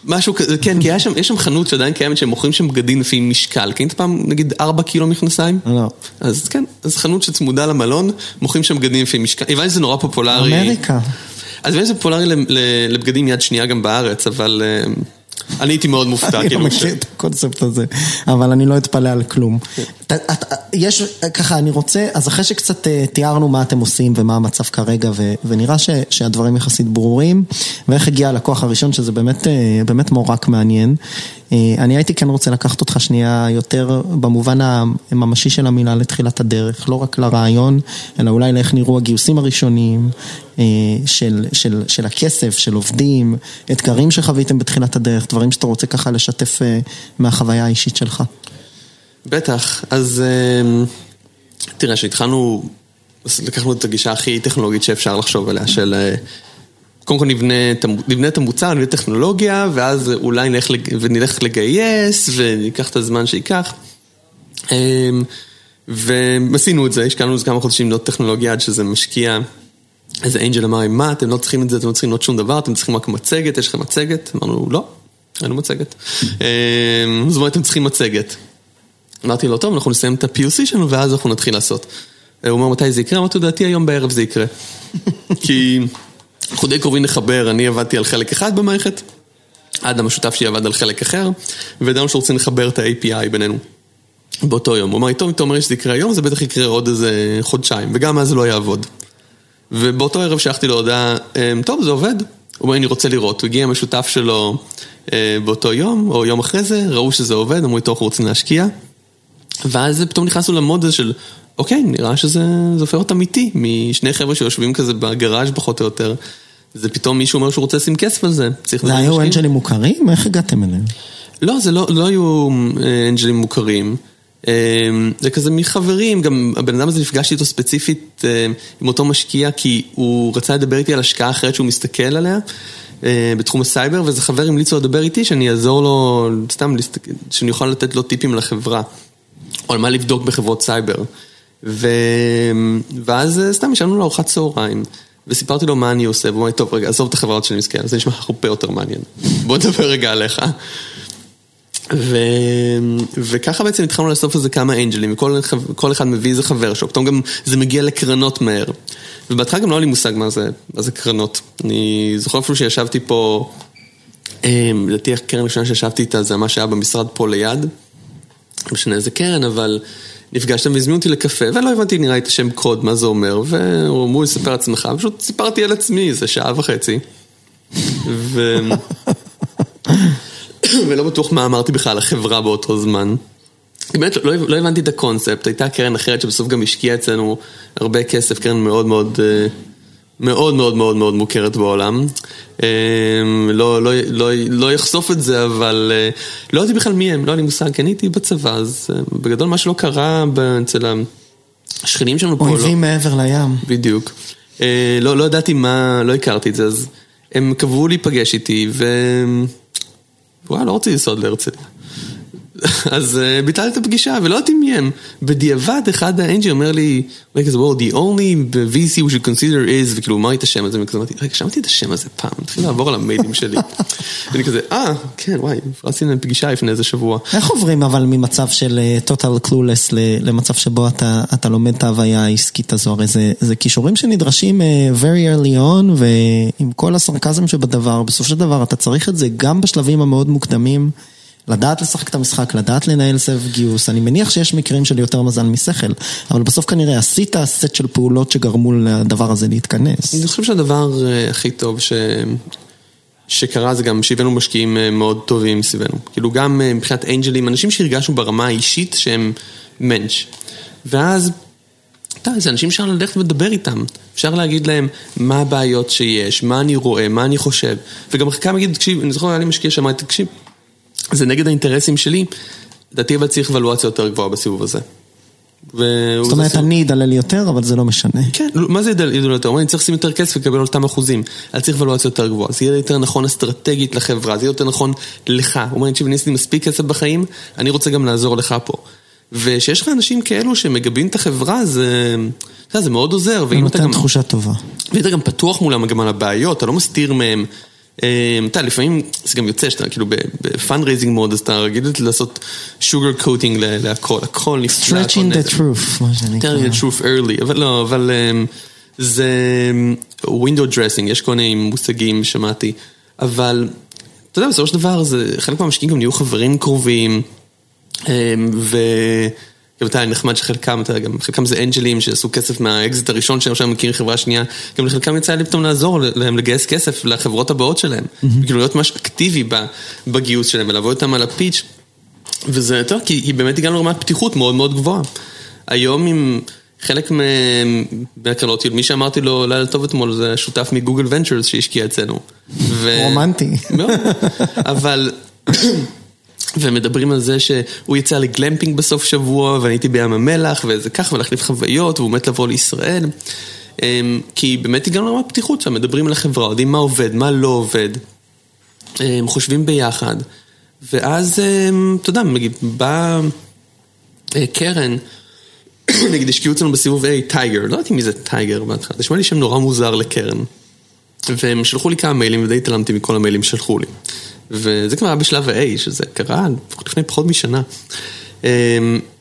משהו כזה, כן, כי יש שם חנות שעדיין קיימת, שהם מוכרים שם בגדים לפי משקל. קנית פעם, נגיד, 4 קילו מכנסיים? לא. אז כן, אז חנות שצמודה למלון, מוכרים שם בגדים לפי משקל. הבנתי שזה נורא פופולרי. אמריקה. אז זה פופולרי לבגדים יד שנייה גם בארץ, אבל... אני הייתי מאוד מופתע, כאילו. אני לא מכיר את הקונספט הזה, אבל אני לא אתפלא על כלום. יש, ככה, אני רוצה, אז אחרי שקצת תיארנו מה אתם עושים ומה המצב כרגע, ונראה שהדברים יחסית ברורים, ואיך הגיע הלקוח הראשון, שזה באמת מורק מעניין. אני הייתי כן רוצה לקחת אותך שנייה יותר במובן הממשי של המילה לתחילת הדרך, לא רק לרעיון, אלא אולי לאיך נראו הגיוסים הראשונים של, של, של הכסף, של עובדים, אתגרים שחוויתם בתחילת הדרך, דברים שאתה רוצה ככה לשתף מהחוויה האישית שלך. בטח, אז תראה, כשהתחלנו, לקחנו את הגישה הכי טכנולוגית שאפשר לחשוב עליה, של... קודם כל נבנה את המוצר, נבנה טכנולוגיה, ואז אולי נלך, ונלך לגייס, וניקח את הזמן שייקח. ועשינו את זה, השקענו איזה כמה חודשים לבנות טכנולוגיה עד שזה משקיע. איזה אנג'ל אמר, מה, אתם לא צריכים את זה, אתם לא צריכים עוד שום דבר, אתם צריכים רק מצגת, יש לכם מצגת? אמרנו, לא, אין מצגת. זאת אומרת, אתם צריכים מצגת. אמרתי לו, טוב, אנחנו נסיים את ה-POC שלנו, ואז אנחנו נתחיל לעשות. הוא אומר, מתי זה יקרה? אמרתי, לדעתי היום בערב זה יקרה. (laughs) כי... אנחנו די קרובים לחבר, אני עבדתי על חלק אחד במערכת, אדם השותף שלי עבד על חלק אחר, וידענו שרוצים לחבר את ה-API בינינו. באותו יום. הוא אמר לי, טוב, אם אתה אומר שזה יקרה היום, זה בטח יקרה עוד איזה חודשיים, וגם אז זה לא יעבוד. ובאותו ערב שלחתי לו הודעה, טוב, זה עובד. הוא אומר, אני רוצה לראות. הוא הגיע עם השותף שלו באותו יום, או יום אחרי זה, ראו שזה עובד, אמרו, טוב, אנחנו רוצים להשקיע. ואז פתאום נכנסנו למוד הזה של, אוקיי, נראה שזה הופך להיות אמיתי, משני חבר'ה שיושבים כזה בגראז' פחות או יותר. זה פתאום מישהו אומר שהוא רוצה לשים כסף על זה. זה היו אנג'לים מוכרים? איך הגעתם אליהם? לא, זה לא היו אנג'לים מוכרים. זה כזה מחברים, גם הבן אדם הזה נפגשתי איתו ספציפית עם אותו משקיע, כי הוא רצה לדבר איתי על השקעה אחרת שהוא מסתכל עליה. בתחום הסייבר, ואיזה חבר המליץ לו לדבר איתי שאני אעזור לו, סתם, שאני אוכל לתת לו טיפים לחברה, או על מה לבדוק בחברות סייבר. ו... ואז סתם ישבנו לארוחת צהריים, וסיפרתי לו מה אני עושה, והוא אמר לי, טוב, רגע, עזוב את החברה הזאת שאני מסתכל, זה נשמע הרבה יותר מעניין. בוא נדבר רגע עליך. ו... וככה בעצם התחלנו לאסוף איזה כמה אנג'לים, וכל אחד מביא איזה חבר שלו, פתאום גם זה מגיע לקרנות מהר. ובהתחלה גם לא היה לי מושג מה זה, מה זה קרנות. אני זוכר אפילו שישבתי פה לדעתי הקרן הראשונה שישבתי איתה זה מה שהיה במשרד פה ליד. לא משנה איזה קרן, אבל נפגשתם והזמינו אותי לקפה, ולא הבנתי נראה לי את השם קוד, מה זה אומר, והוא אמרו לי, ספר עצמך, פשוט סיפרתי על עצמי, זה שעה וחצי. ו... (laughs) (coughs) ולא בטוח מה אמרתי בכלל על החברה באותו זמן. באמת לא, לא הבנתי את הקונספט, הייתה קרן אחרת שבסוף גם השקיעה אצלנו הרבה כסף, קרן מאוד מאוד מאוד מאוד מאוד מאוד מוכרת בעולם. לא, לא, לא, לא יחשוף את זה, אבל לא יודעת בכלל מי הם, לא היה לי מושג, כי אני הייתי בצבא, אז בגדול מה שלא קרה אצל השכנים שלנו פה. אויבים לא... מעבר לים. בדיוק. לא, לא ידעתי מה, לא הכרתי את זה, אז הם קבעו להיפגש איתי, ו... וואי, לא רוצה לנסוע להרצליה. אז ביטלתי את הפגישה, ולא יודעת מי הם. בדיעבד, אחד האנג'י אומר לי, רגע, כזה, well, the only VC we should consider is, וכאילו, אמר לי את השם הזה, וכזה אמרתי, רגע, שמעתי את השם הזה פעם, התחיל לעבור על המיילים שלי. (laughs) ואני כזה, אה, כן, וואי, להם פגישה לפני איזה שבוע. איך עוברים אבל ממצב של total clueless למצב שבו אתה לומד את ההוויה העסקית הזו? הרי זה כישורים שנדרשים very early on, ועם כל הסרקזם שבדבר, בסופו של דבר אתה צריך את זה גם בשלבים המאוד מוקדמים. לדעת לשחק את המשחק, לדעת לנהל סבב גיוס, אני מניח שיש מקרים של יותר מזל משכל, אבל בסוף כנראה עשית סט של פעולות שגרמו לדבר הזה להתכנס. אני חושב שהדבר הכי טוב ש... שקרה זה גם שהבאנו משקיעים מאוד טובים סביבנו. כאילו גם מבחינת אנג'לים, אנשים שהרגשנו ברמה האישית שהם מענץ'. ואז, אתה יודע, זה אנשים שאפשר ללכת ולדבר איתם. אפשר להגיד להם מה הבעיות שיש, מה אני רואה, מה אני חושב. וגם חלקם יגיד, תקשיב, אני זוכר, היה לי משקיע שאמר, תקשיב. זה נגד האינטרסים שלי, לדעתי אבל צריך אבלואציה יותר גבוהה בסיבוב הזה. זאת אומרת, אני אדלל יותר, אבל זה לא משנה. כן, מה זה ידלל יותר? אני צריך לשים יותר כסף ולקבל אותם אחוזים. אני צריך אבלואציה יותר גבוהה. זה יהיה יותר נכון אסטרטגית לחברה, זה יהיה יותר נכון לך. הוא אומר, תקשיב, אני עשיתי מספיק כסף בחיים, אני רוצה גם לעזור לך פה. ושיש לך אנשים כאלו שמגבים את החברה, זה... זה מאוד עוזר. זה נותן תחושה טובה. ואתה גם פתוח מולם גם על הבעיות, אתה לא מסתיר מהם. אתה יודע, לפעמים זה גם יוצא שאתה כאילו ב-fundraising mode, אז אתה רגיל לעשות sugar coating להכל, הכל נפלא. stretching the truth, מה שנקרא. telling the truth early, אבל לא, אבל זה window dressing, יש כל מיני מושגים, שמעתי, אבל אתה יודע, בסופו של דבר, חלק מהמשקיעים גם נהיו חברים קרובים, ו... גם אתה נחמד שחלקם, אתה גם חלקם זה אנג'לים שעשו כסף מהאקזיט הראשון שהם עכשיו מכירים חברה שנייה, גם לחלקם יצא לי פתאום לעזור להם לגייס כסף לחברות הבאות שלהם. כאילו להיות ממש אקטיבי בגיוס שלהם ולעבוד איתם על ה-pitch. וזה, אתה יודע, כי באמת הגענו לרמת פתיחות מאוד מאוד גבוהה. היום עם חלק מהקרנות, מי שאמרתי לו לילה טוב אתמול זה שותף מגוגל ונצ'רס שהשקיע אצלנו. רומנטי. מאוד, אבל... ומדברים על זה שהוא יצא לגלמפינג בסוף שבוע ואני הייתי בים המלח וזה ככה ולהחליף חוויות והוא מת לבוא לישראל. כי באמת הגענו לרמת פתיחות שם, מדברים על החברה, יודעים מה עובד, מה לא עובד. חושבים ביחד. ואז, אתה יודע, נגיד, בא קרן (coughs) נגיד השקיעו אצלנו בסיבוב A, טייגר, לא יודע מי זה טייגר בהתחלה, זה נשמע לי שם נורא מוזר לקרן. והם שלחו לי כמה מיילים ודי התעלמתי מכל המיילים ששלחו לי וזה כבר היה בשלב ה-A, שזה קרה לפני פחות משנה.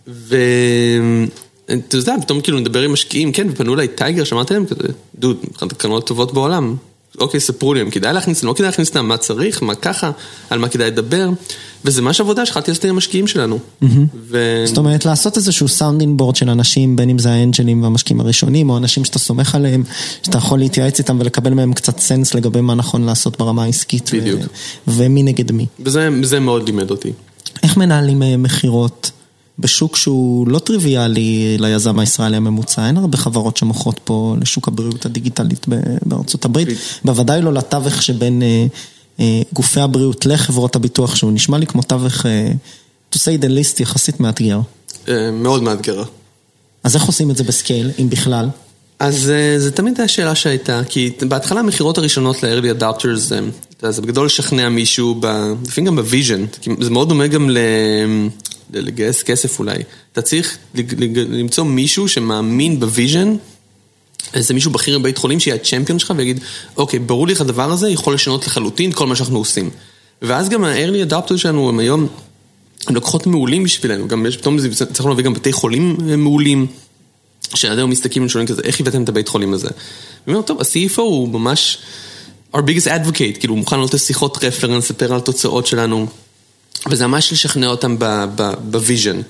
ואתה יודע, פתאום כאילו נדבר עם משקיעים, כן, ופנו אליי טייגר, שלחתי להם כזה, דוד, אחת הקרנות הטובות בעולם. אוקיי, ספרו לי, אם כדאי להכניס, לא כדאי להכניס אותם, מה צריך, מה ככה, על מה כדאי לדבר. וזה ממש עבודה שהתחלתי לעשות עם המשקיעים שלנו. זאת אומרת, לעשות איזשהו sounding board של אנשים, בין אם זה האנג'לים והמשקיעים הראשונים, או אנשים שאתה סומך עליהם, שאתה יכול להתייעץ איתם ולקבל מהם קצת סנס לגבי מה נכון לעשות ברמה העסקית. בדיוק. ומי נגד מי. וזה מאוד לימד אותי. איך מנהלים מכירות בשוק שהוא לא טריוויאלי ליזם הישראלי הממוצע? אין הרבה חברות שמוכרות פה לשוק הבריאות הדיגיטלית בארצות הברית. בוודאי לא לתווך שבין... גופי הבריאות לחברות הביטוח, שהוא נשמע לי כמו תווך, to say the least, יחסית מאתגר. מאוד מאתגר. אז איך עושים את זה ב-scale, אם בכלל? אז זה תמיד השאלה שהייתה, כי בהתחלה המכירות הראשונות ל-early adopters, זה בגדול לשכנע מישהו, לפעמים גם ב-vision, זה מאוד דומה גם לגייס כסף אולי. אתה צריך למצוא מישהו שמאמין ב-vision, איזה מישהו בכיר בבית חולים שיהיה ה-champion שלך ויגיד, אוקיי, ברור לי איך הדבר הזה יכול לשנות לחלוטין כל מה שאנחנו עושים. ואז גם ה-early adopters שלנו הם היום, הם לקוחות מעולים בשבילנו, גם יש פתאום, צריכים להביא גם בתי חולים מעולים, שעד היום מסתכלים ושואלים כזה, איך הבאתם את הבית חולים הזה? ואומרים, טוב, ה-CFO הוא ממש our biggest advocate, כאילו הוא מוכן לעלות לשיחות reference, לספר על התוצאות שלנו, וזה ממש לשכנע אותם ב-vision.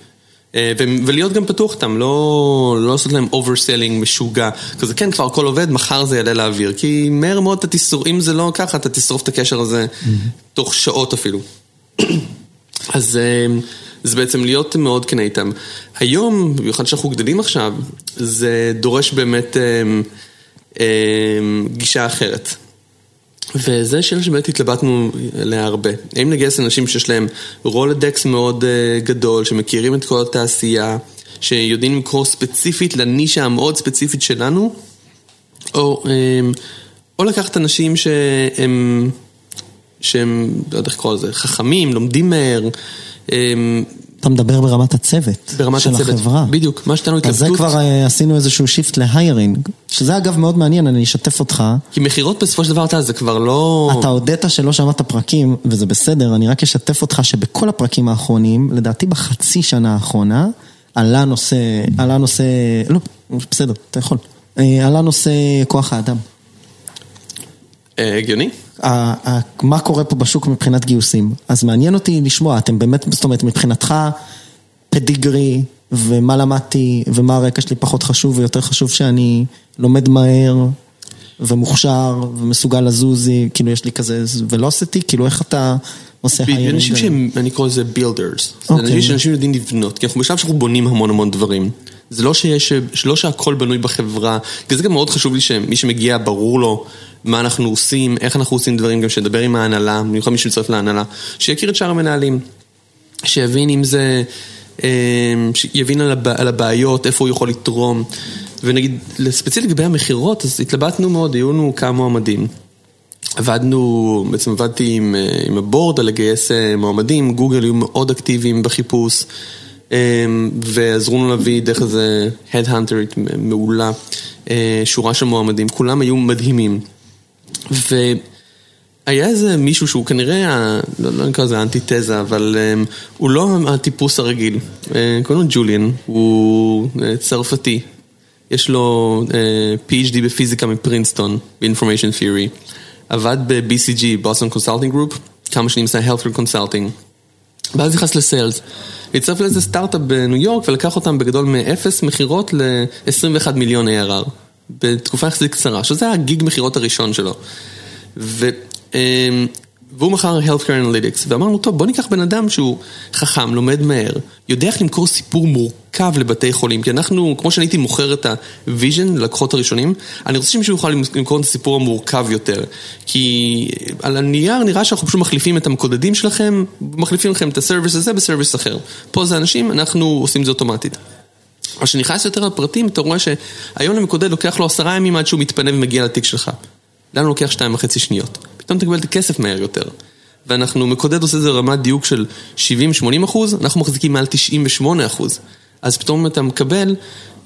אה, ולהיות גם פתוח איתם, לא, לא לעשות להם overselling משוגע. כזה כן, כבר הכל עובד, מחר זה יעלה לאוויר. כי מהר מאוד אתה תשרוף, אם זה לא ככה, אתה תשרוף את הקשר הזה mm-hmm. תוך שעות אפילו. (clears throat) אז אה, זה בעצם להיות מאוד כן איתם. היום, במיוחד שאנחנו גדלים עכשיו, זה דורש באמת אה, גישה אחרת. וזה שאלה שבאמת התלבטנו עליה הרבה. האם לגייס אנשים שיש להם רולדקס מאוד uh, גדול, שמכירים את כל התעשייה, שיודעים למכור ספציפית לנישה המאוד ספציפית שלנו, או, um, או לקחת אנשים שהם, שהם, לא יודע איך לקרוא לזה, חכמים, לומדים מהר, um, אתה מדבר ברמת הצוות ברמת של הצוות, החברה. בדיוק, מה שתנו התלבטות. אז זה כבר uh, עשינו איזשהו שיפט להיירינג, שזה אגב מאוד מעניין, אני אשתף אותך. כי מכירות בסופו של דבר, אתה זה כבר לא... אתה הודית שלא שמעת פרקים, וזה בסדר, אני רק אשתף אותך שבכל הפרקים האחרונים, לדעתי בחצי שנה האחרונה, עלה נושא, עלה נושא, לא, בסדר, אתה יכול, אה, עלה נושא כוח האדם. אה, הגיוני? מה קורה פה בשוק מבחינת גיוסים. אז מעניין אותי לשמוע, אתם באמת, זאת אומרת, מבחינתך פדיגרי ומה למדתי ומה הרקע שלי פחות חשוב ויותר חשוב שאני לומד מהר ומוכשר ומסוגל לזוז, כאילו יש לי כזה ולוסיטי, כאילו איך אתה עושה hiring? אנשים שהם, אני קורא לזה builders. זה אוקיי. אנשים שאנשים יודעים לבנות, כי אנחנו בשלב שאנחנו בונים המון המון דברים. זה לא שיש, לא שהכל בנוי בחברה, כי זה גם מאוד חשוב לי שמי שמגיע ברור לו מה אנחנו עושים, איך אנחנו עושים דברים, גם שידבר עם ההנהלה, במיוחד מי שמצטרף להנהלה, שיכיר את שאר המנהלים, שיבין אם זה, אמ, שיבין על הבעיות, איפה הוא יכול לתרום. ונגיד, ספציפית לגבי המכירות, אז התלבטנו מאוד, היו לנו כמה מועמדים. עבדנו, בעצם עבדתי עם, אה, עם הבורד על לגייס אה, מועמדים, גוגל היו מאוד אקטיביים בחיפוש, אמ, ועזרו לנו להביא דרך איזה Headhunter מעולה, אה, שורה של מועמדים, כולם היו מדהימים. והיה איזה מישהו שהוא כנראה, לא, לא נקרא לזה אנטיתזה, אבל um, הוא לא הטיפוס הרגיל. Uh, קוראים לו ג'וליאן, הוא uh, צרפתי. יש לו uh, PhD בפיזיקה מפרינסטון, ב-Information Theory. עבד ב-BCG, Boston Consulting Group, כמה שנים עשה Healthcare Consulting. ואז נכנס לסיילס. והצטרף לאיזה סטארט-אפ בניו יורק ולקח אותם בגדול מ-0 מכירות ל-21 מיליון ARR. בתקופה יחסית קצרה, שזה הגיג מכירות הראשון שלו. ו, אמ, והוא מכר Healthcare Analytics, ואמרנו, טוב, בוא ניקח בן אדם שהוא חכם, לומד מהר, יודע איך למכור סיפור מורכב לבתי חולים, כי אנחנו, כמו שאני הייתי מוכר את ה-vision ללקוחות הראשונים, אני רוצה שמישהו יוכל למכור את הסיפור המורכב יותר. כי על הנייר נראה שאנחנו פשוט מחליפים את המקודדים שלכם, מחליפים לכם את ה-service הזה ב-service אחר. פה זה אנשים, אנחנו עושים זה אוטומטית. אבל כשנכנס יותר לפרטים, אתה רואה שהיום למקודד לוקח לו עשרה ימים עד שהוא מתפנה ומגיע לתיק שלך. לנו לוקח שתיים וחצי שניות. פתאום תקבל את הכסף מהר יותר. ואנחנו, מקודד עושה את זה רמת דיוק של 70-80 אחוז, אנחנו מחזיקים מעל 98 אחוז. אז פתאום אתה מקבל,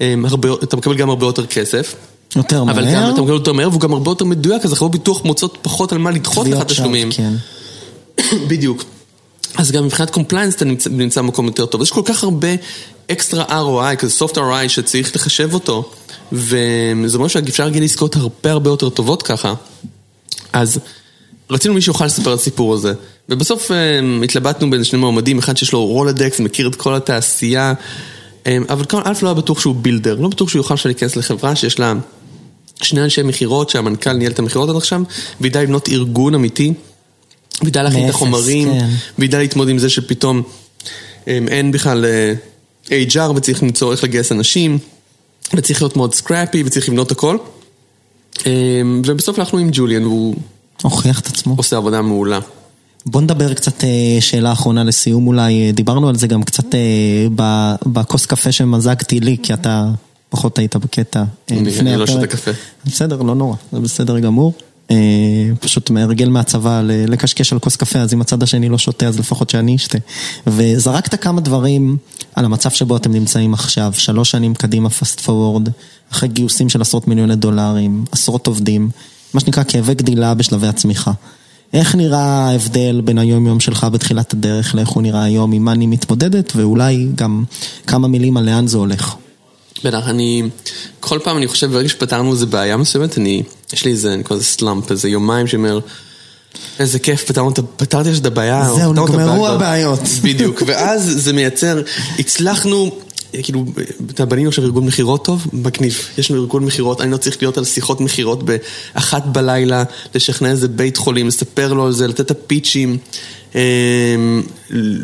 אמ, הרבה, אתה מקבל גם הרבה יותר כסף. יותר אבל מהר. אבל גם אתה מקבל יותר מהר, והוא גם הרבה יותר מדויק, אז חברות ביטוח מוצאות פחות על מה לדחות לך תשלומים. כן. (coughs) בדיוק. אז גם מבחינת compliance אתה נמצא, נמצא במקום יותר טוב. יש כל כך הרבה extra ROI, כזה soft ROI שצריך לחשב אותו, וזה אומר שאפשר להגיע לעסקאות הרבה הרבה יותר טובות ככה. אז רצינו מישהו יוכל לספר את הסיפור הזה. ובסוף um, התלבטנו בין שני מועמדים, אחד שיש לו rolodex, מכיר את כל התעשייה, um, אבל א' לא היה בטוח שהוא builder, לא בטוח שהוא יוכל להיכנס לחברה שיש לה שני אנשי מכירות, שהמנכ"ל ניהל את המכירות עד עכשיו, וידע לבנות ארגון אמיתי. וידע להכין את החומרים, כן. וידע להתמודד עם זה שפתאום הם, אין בכלל HR וצריך למצוא איך לגייס אנשים, וצריך להיות מאוד scrappy וצריך לבנות הכל. Um, ובסוף הלכנו עם ג'וליאן והוא... הוכיח את עצמו. עושה עבודה מעולה. בוא נדבר קצת, אה, שאלה אחרונה לסיום אולי, דיברנו על זה גם קצת בכוס קפה שמזגתי לי, כי אתה פחות היית בקטע לפני הפרק. אני לא שותה קפה. בסדר, לא נורא, זה בסדר גמור. אה, פשוט מהרגל מהצבא לקשקש על כוס קפה, אז אם הצד השני לא שותה, אז לפחות שאני אשתה. וזרקת כמה דברים על המצב שבו אתם נמצאים עכשיו, שלוש שנים קדימה פסט פורוורד, אחרי גיוסים של עשרות מיליוני דולרים, עשרות עובדים, מה שנקרא כאבי גדילה בשלבי הצמיחה. איך נראה ההבדל בין היום-יום שלך בתחילת הדרך לאיך הוא נראה היום, עם מה אני מתמודדת, ואולי גם כמה מילים על לאן זה הולך. בטח, אני, כל פעם אני חושב, ברגע שפתרנו איזה בעיה מסוימת, אני יש לי איזה, אני קורא לזה סלאמפ, איזה יומיים שאומר, איזה כיף, פתרתי את הבעיה. זהו, נגמרו הבעיות. (laughs) בדיוק, ואז זה מייצר, הצלחנו, כאילו, אתה בנינו עכשיו ארגון מכירות טוב? מגניב. יש לנו ארגון מכירות, אני לא צריך להיות על שיחות מכירות באחת בלילה, לשכנע איזה בית חולים, לספר לו על זה, לתת את הפיצ'ים.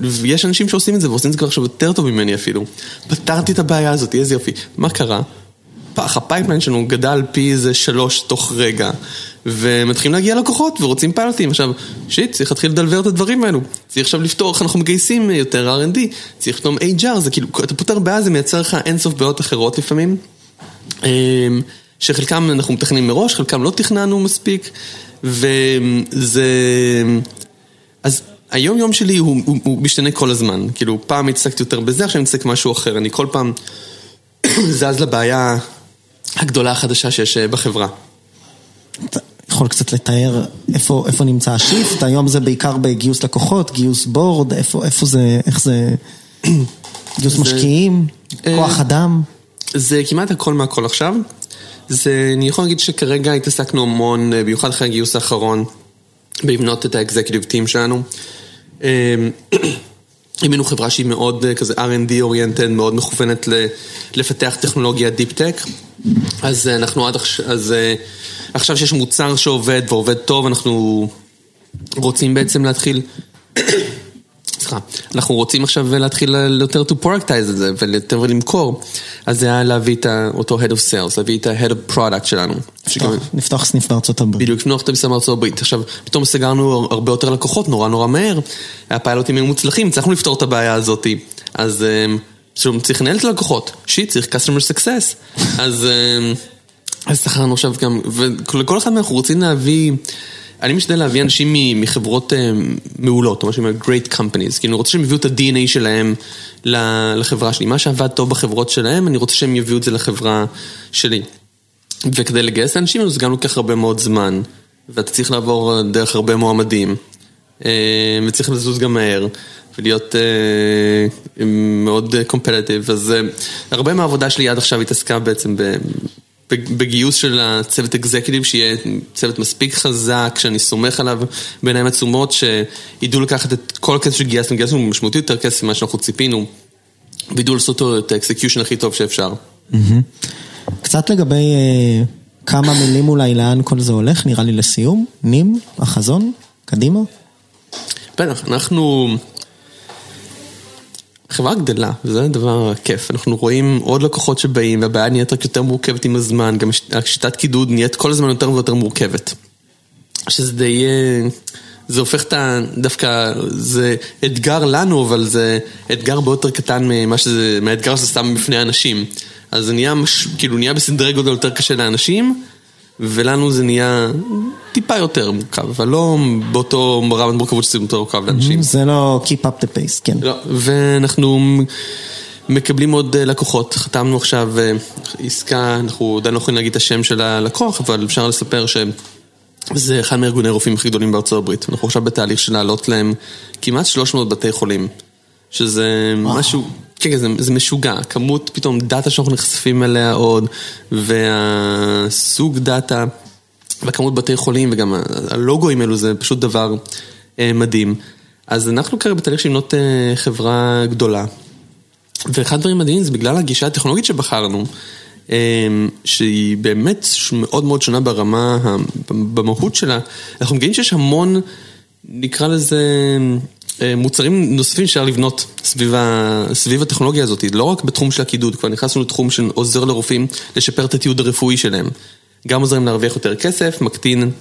ויש אנשים שעושים את זה, ועושים את זה כבר עכשיו יותר טוב ממני אפילו. פתרתי את הבעיה הזאת, איזה יופי. מה קרה? ה pipeline שלנו גדל פי איזה שלוש תוך רגע. ומתחילים להגיע לקוחות ורוצים פיילוטים. עכשיו, shit, צריך להתחיל לדלבר את הדברים האלו. צריך עכשיו לפתור איך אנחנו מגייסים יותר R&D, צריך לפתור HR, זה כאילו, אתה פותר בעיה, זה מייצר לך אינסוף בעיות אחרות לפעמים. שחלקם אנחנו מתכננים מראש, חלקם לא תכננו מספיק, וזה... אז היום יום שלי הוא, הוא, הוא משתנה כל הזמן. כאילו, פעם התעסקתי יותר בזה, עכשיו אני מתעסק משהו אחר. אני כל פעם (coughs) זז לבעיה הגדולה החדשה שיש בחברה. אתה יכול קצת לתאר איפה, איפה נמצא השיפט? היום זה בעיקר בגיוס לקוחות, גיוס בורד, איפה, איפה זה, איך זה, (clears throat) גיוס זה, משקיעים, אה, כוח אדם? זה כמעט הכל מהכל עכשיו. זה, אני יכול להגיד שכרגע התעסקנו המון, אה, במיוחד אחרי הגיוס האחרון, בלבנות את האקזקיוטיב טים שלנו. (clears throat) הבאנו חברה שהיא מאוד אה, כזה R&D אוריינטד, מאוד מכוונת לפתח טכנולוגיה דיפ טק. אז אנחנו עד עכשיו, אז עכשיו שיש מוצר שעובד ועובד טוב, אנחנו רוצים בעצם להתחיל... (coughs) סליחה, אנחנו רוצים עכשיו להתחיל יותר to productize את זה ויותר למכור, אז זה היה להביא את אותו Head of Sales, להביא את ה-Head of Product שלנו. לפתוח סניף בארצות הברית. בדיוק, לפתוח את הסניף בארצות הברית. עכשיו, פתאום סגרנו הרבה יותר לקוחות, נורא נורא מהר, הפיילוטים היו מוצלחים, הצלחנו לפתור את הבעיה הזאת, אז פשוט צריך לנהל את הלקוחות, שיט, צריך customer success, אז... שכרנו עכשיו גם, ולכל אחד אנחנו רוצים להביא, אני משתדל להביא אנשים מחברות אה, מעולות, או משהו כמו great companies, כי אני רוצה שהם יביאו את ה-DNA שלהם לחברה שלי. מה שעבד טוב בחברות שלהם, אני רוצה שהם יביאו את זה לחברה שלי. וכדי לגייס אנשים, זה גם לוקח הרבה מאוד זמן, ואתה צריך לעבור דרך הרבה מועמדים, אה, וצריך לזוז גם מהר. ולהיות uh, מאוד competitive, אז uh, הרבה מהעבודה שלי עד עכשיו התעסקה בעצם בגיוס של הצוות executive, שיהיה צוות מספיק חזק, שאני סומך עליו בעיניים עצומות, שידעו לקחת את כל הכסף שגייסנו, גייסנו משמעותי יותר כסף ממה שאנחנו ציפינו, וידעו לעשות את ה execution הכי טוב שאפשר. קצת לגבי אה, כמה מילים אולי לאן כל זה הולך, נראה לי לסיום, נים, החזון, קדימה. בטח, אנחנו... החברה גדלה, וזה דבר כיף. אנחנו רואים עוד לקוחות שבאים, והבעיה נהיית רק יותר מורכבת עם הזמן, גם השיטת קידוד נהיית כל הזמן יותר ויותר מורכבת. שזה די... אה, זה הופך את ה... דווקא, זה אתגר לנו, אבל זה אתגר הרבה יותר קטן ממה שזה, מהאתגר שזה סתם בפני אנשים. אז זה נהיה, מש... כאילו, נהיה בסדרי גודל יותר קשה לאנשים. ולנו זה נהיה טיפה יותר מורכב, אבל לא באותו רמת מורכבות שזה יותר מורכב לאנשים. זה לא keep up the pace, כן. לא, ואנחנו מקבלים עוד אה, לקוחות, חתמנו עכשיו אה, עסקה, אנחנו עדיין לא יכולים להגיד את השם של הלקוח, אבל אפשר לספר שזה אחד מארגוני רופאים הכי גדולים בארצות הברית. אנחנו עכשיו בתהליך של להעלות להם כמעט 300 בתי חולים, שזה משהו... כן, זה, זה משוגע, כמות פתאום דאטה שאנחנו נחשפים אליה עוד, והסוג דאטה, והכמות בתי חולים, וגם הלוגוים האלו, זה פשוט דבר אה, מדהים. אז אנחנו כרגע בתהליך של לבנות אה, חברה גדולה, ואחד הדברים מדהימים זה בגלל הגישה הטכנולוגית שבחרנו, אה, שהיא באמת מאוד מאוד שונה ברמה, במהות שלה, אנחנו מגלים שיש המון, נקרא לזה... אה, מוצרים נוספים שאפשר לבנות סביב, ה... סביב הטכנולוגיה הזאת, לא רק בתחום של הקידוד, כבר נכנסנו לתחום שעוזר לרופאים לשפר את התיעוד הרפואי שלהם. גם עוזרים להרוויח יותר כסף, מקטין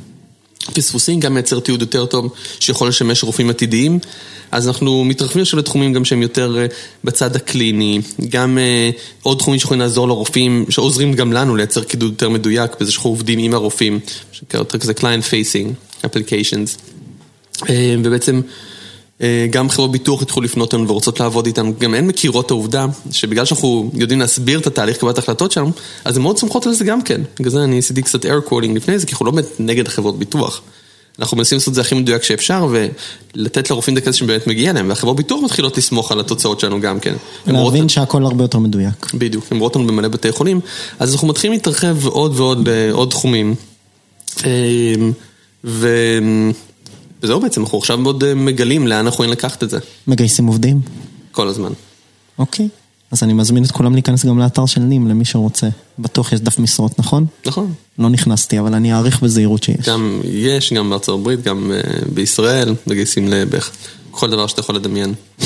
פספוסים, גם מייצר תיעוד יותר טוב שיכול לשמש רופאים עתידיים. אז אנחנו מתרחבים עכשיו לתחומים גם שהם יותר אה, בצד הקליני, גם אה, עוד תחומים שיכולים לעזור לרופאים, שעוזרים גם לנו לייצר קידוד יותר מדויק, בזה שאנחנו עובדים עם הרופאים, שקרא יותר כזה client facing applications. ובעצם אה, גם חברות ביטוח התחילו לפנות לנו ורוצות לעבוד איתנו, גם הן מכירות את העובדה שבגלל שאנחנו יודעים להסביר את התהליך קבלת ההחלטות שלנו, אז הן מאוד סומכות על זה גם כן. בגלל זה אני עשיתי קצת air quoting לפני זה, כי אנחנו לא באמת נגד החברות ביטוח. אנחנו מנסים לעשות את זה הכי מדויק שאפשר, ולתת לרופאים את הכסף שבאמת מגיע להם, והחברות ביטוח מתחילות לסמוך על התוצאות שלנו גם כן. להבין שהכל הרבה יותר מדויק. בדיוק, הן רואות לנו במלא בתי חולים, אז אנחנו מתחילים להתרחב עוד ועוד לעוד תחומים. ו... וזהו בעצם, אנחנו עכשיו מאוד מגלים לאן אנחנו יכולים לקחת את זה. מגייסים עובדים? כל הזמן. אוקיי. אז אני מזמין את כולם להיכנס גם לאתר של נים, למי שרוצה. בטוח יש דף משרות, נכון? נכון. לא נכנסתי, אבל אני אעריך בזהירות שיש. גם יש, גם בארצות הברית, גם uh, בישראל, מגייסים לבערך כל דבר שאתה יכול לדמיין. (laughs)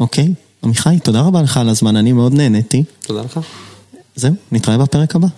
אוקיי. עמיחי, תודה רבה לך על הזמן, אני מאוד נהניתי. תודה לך. זהו, נתראה בפרק הבא.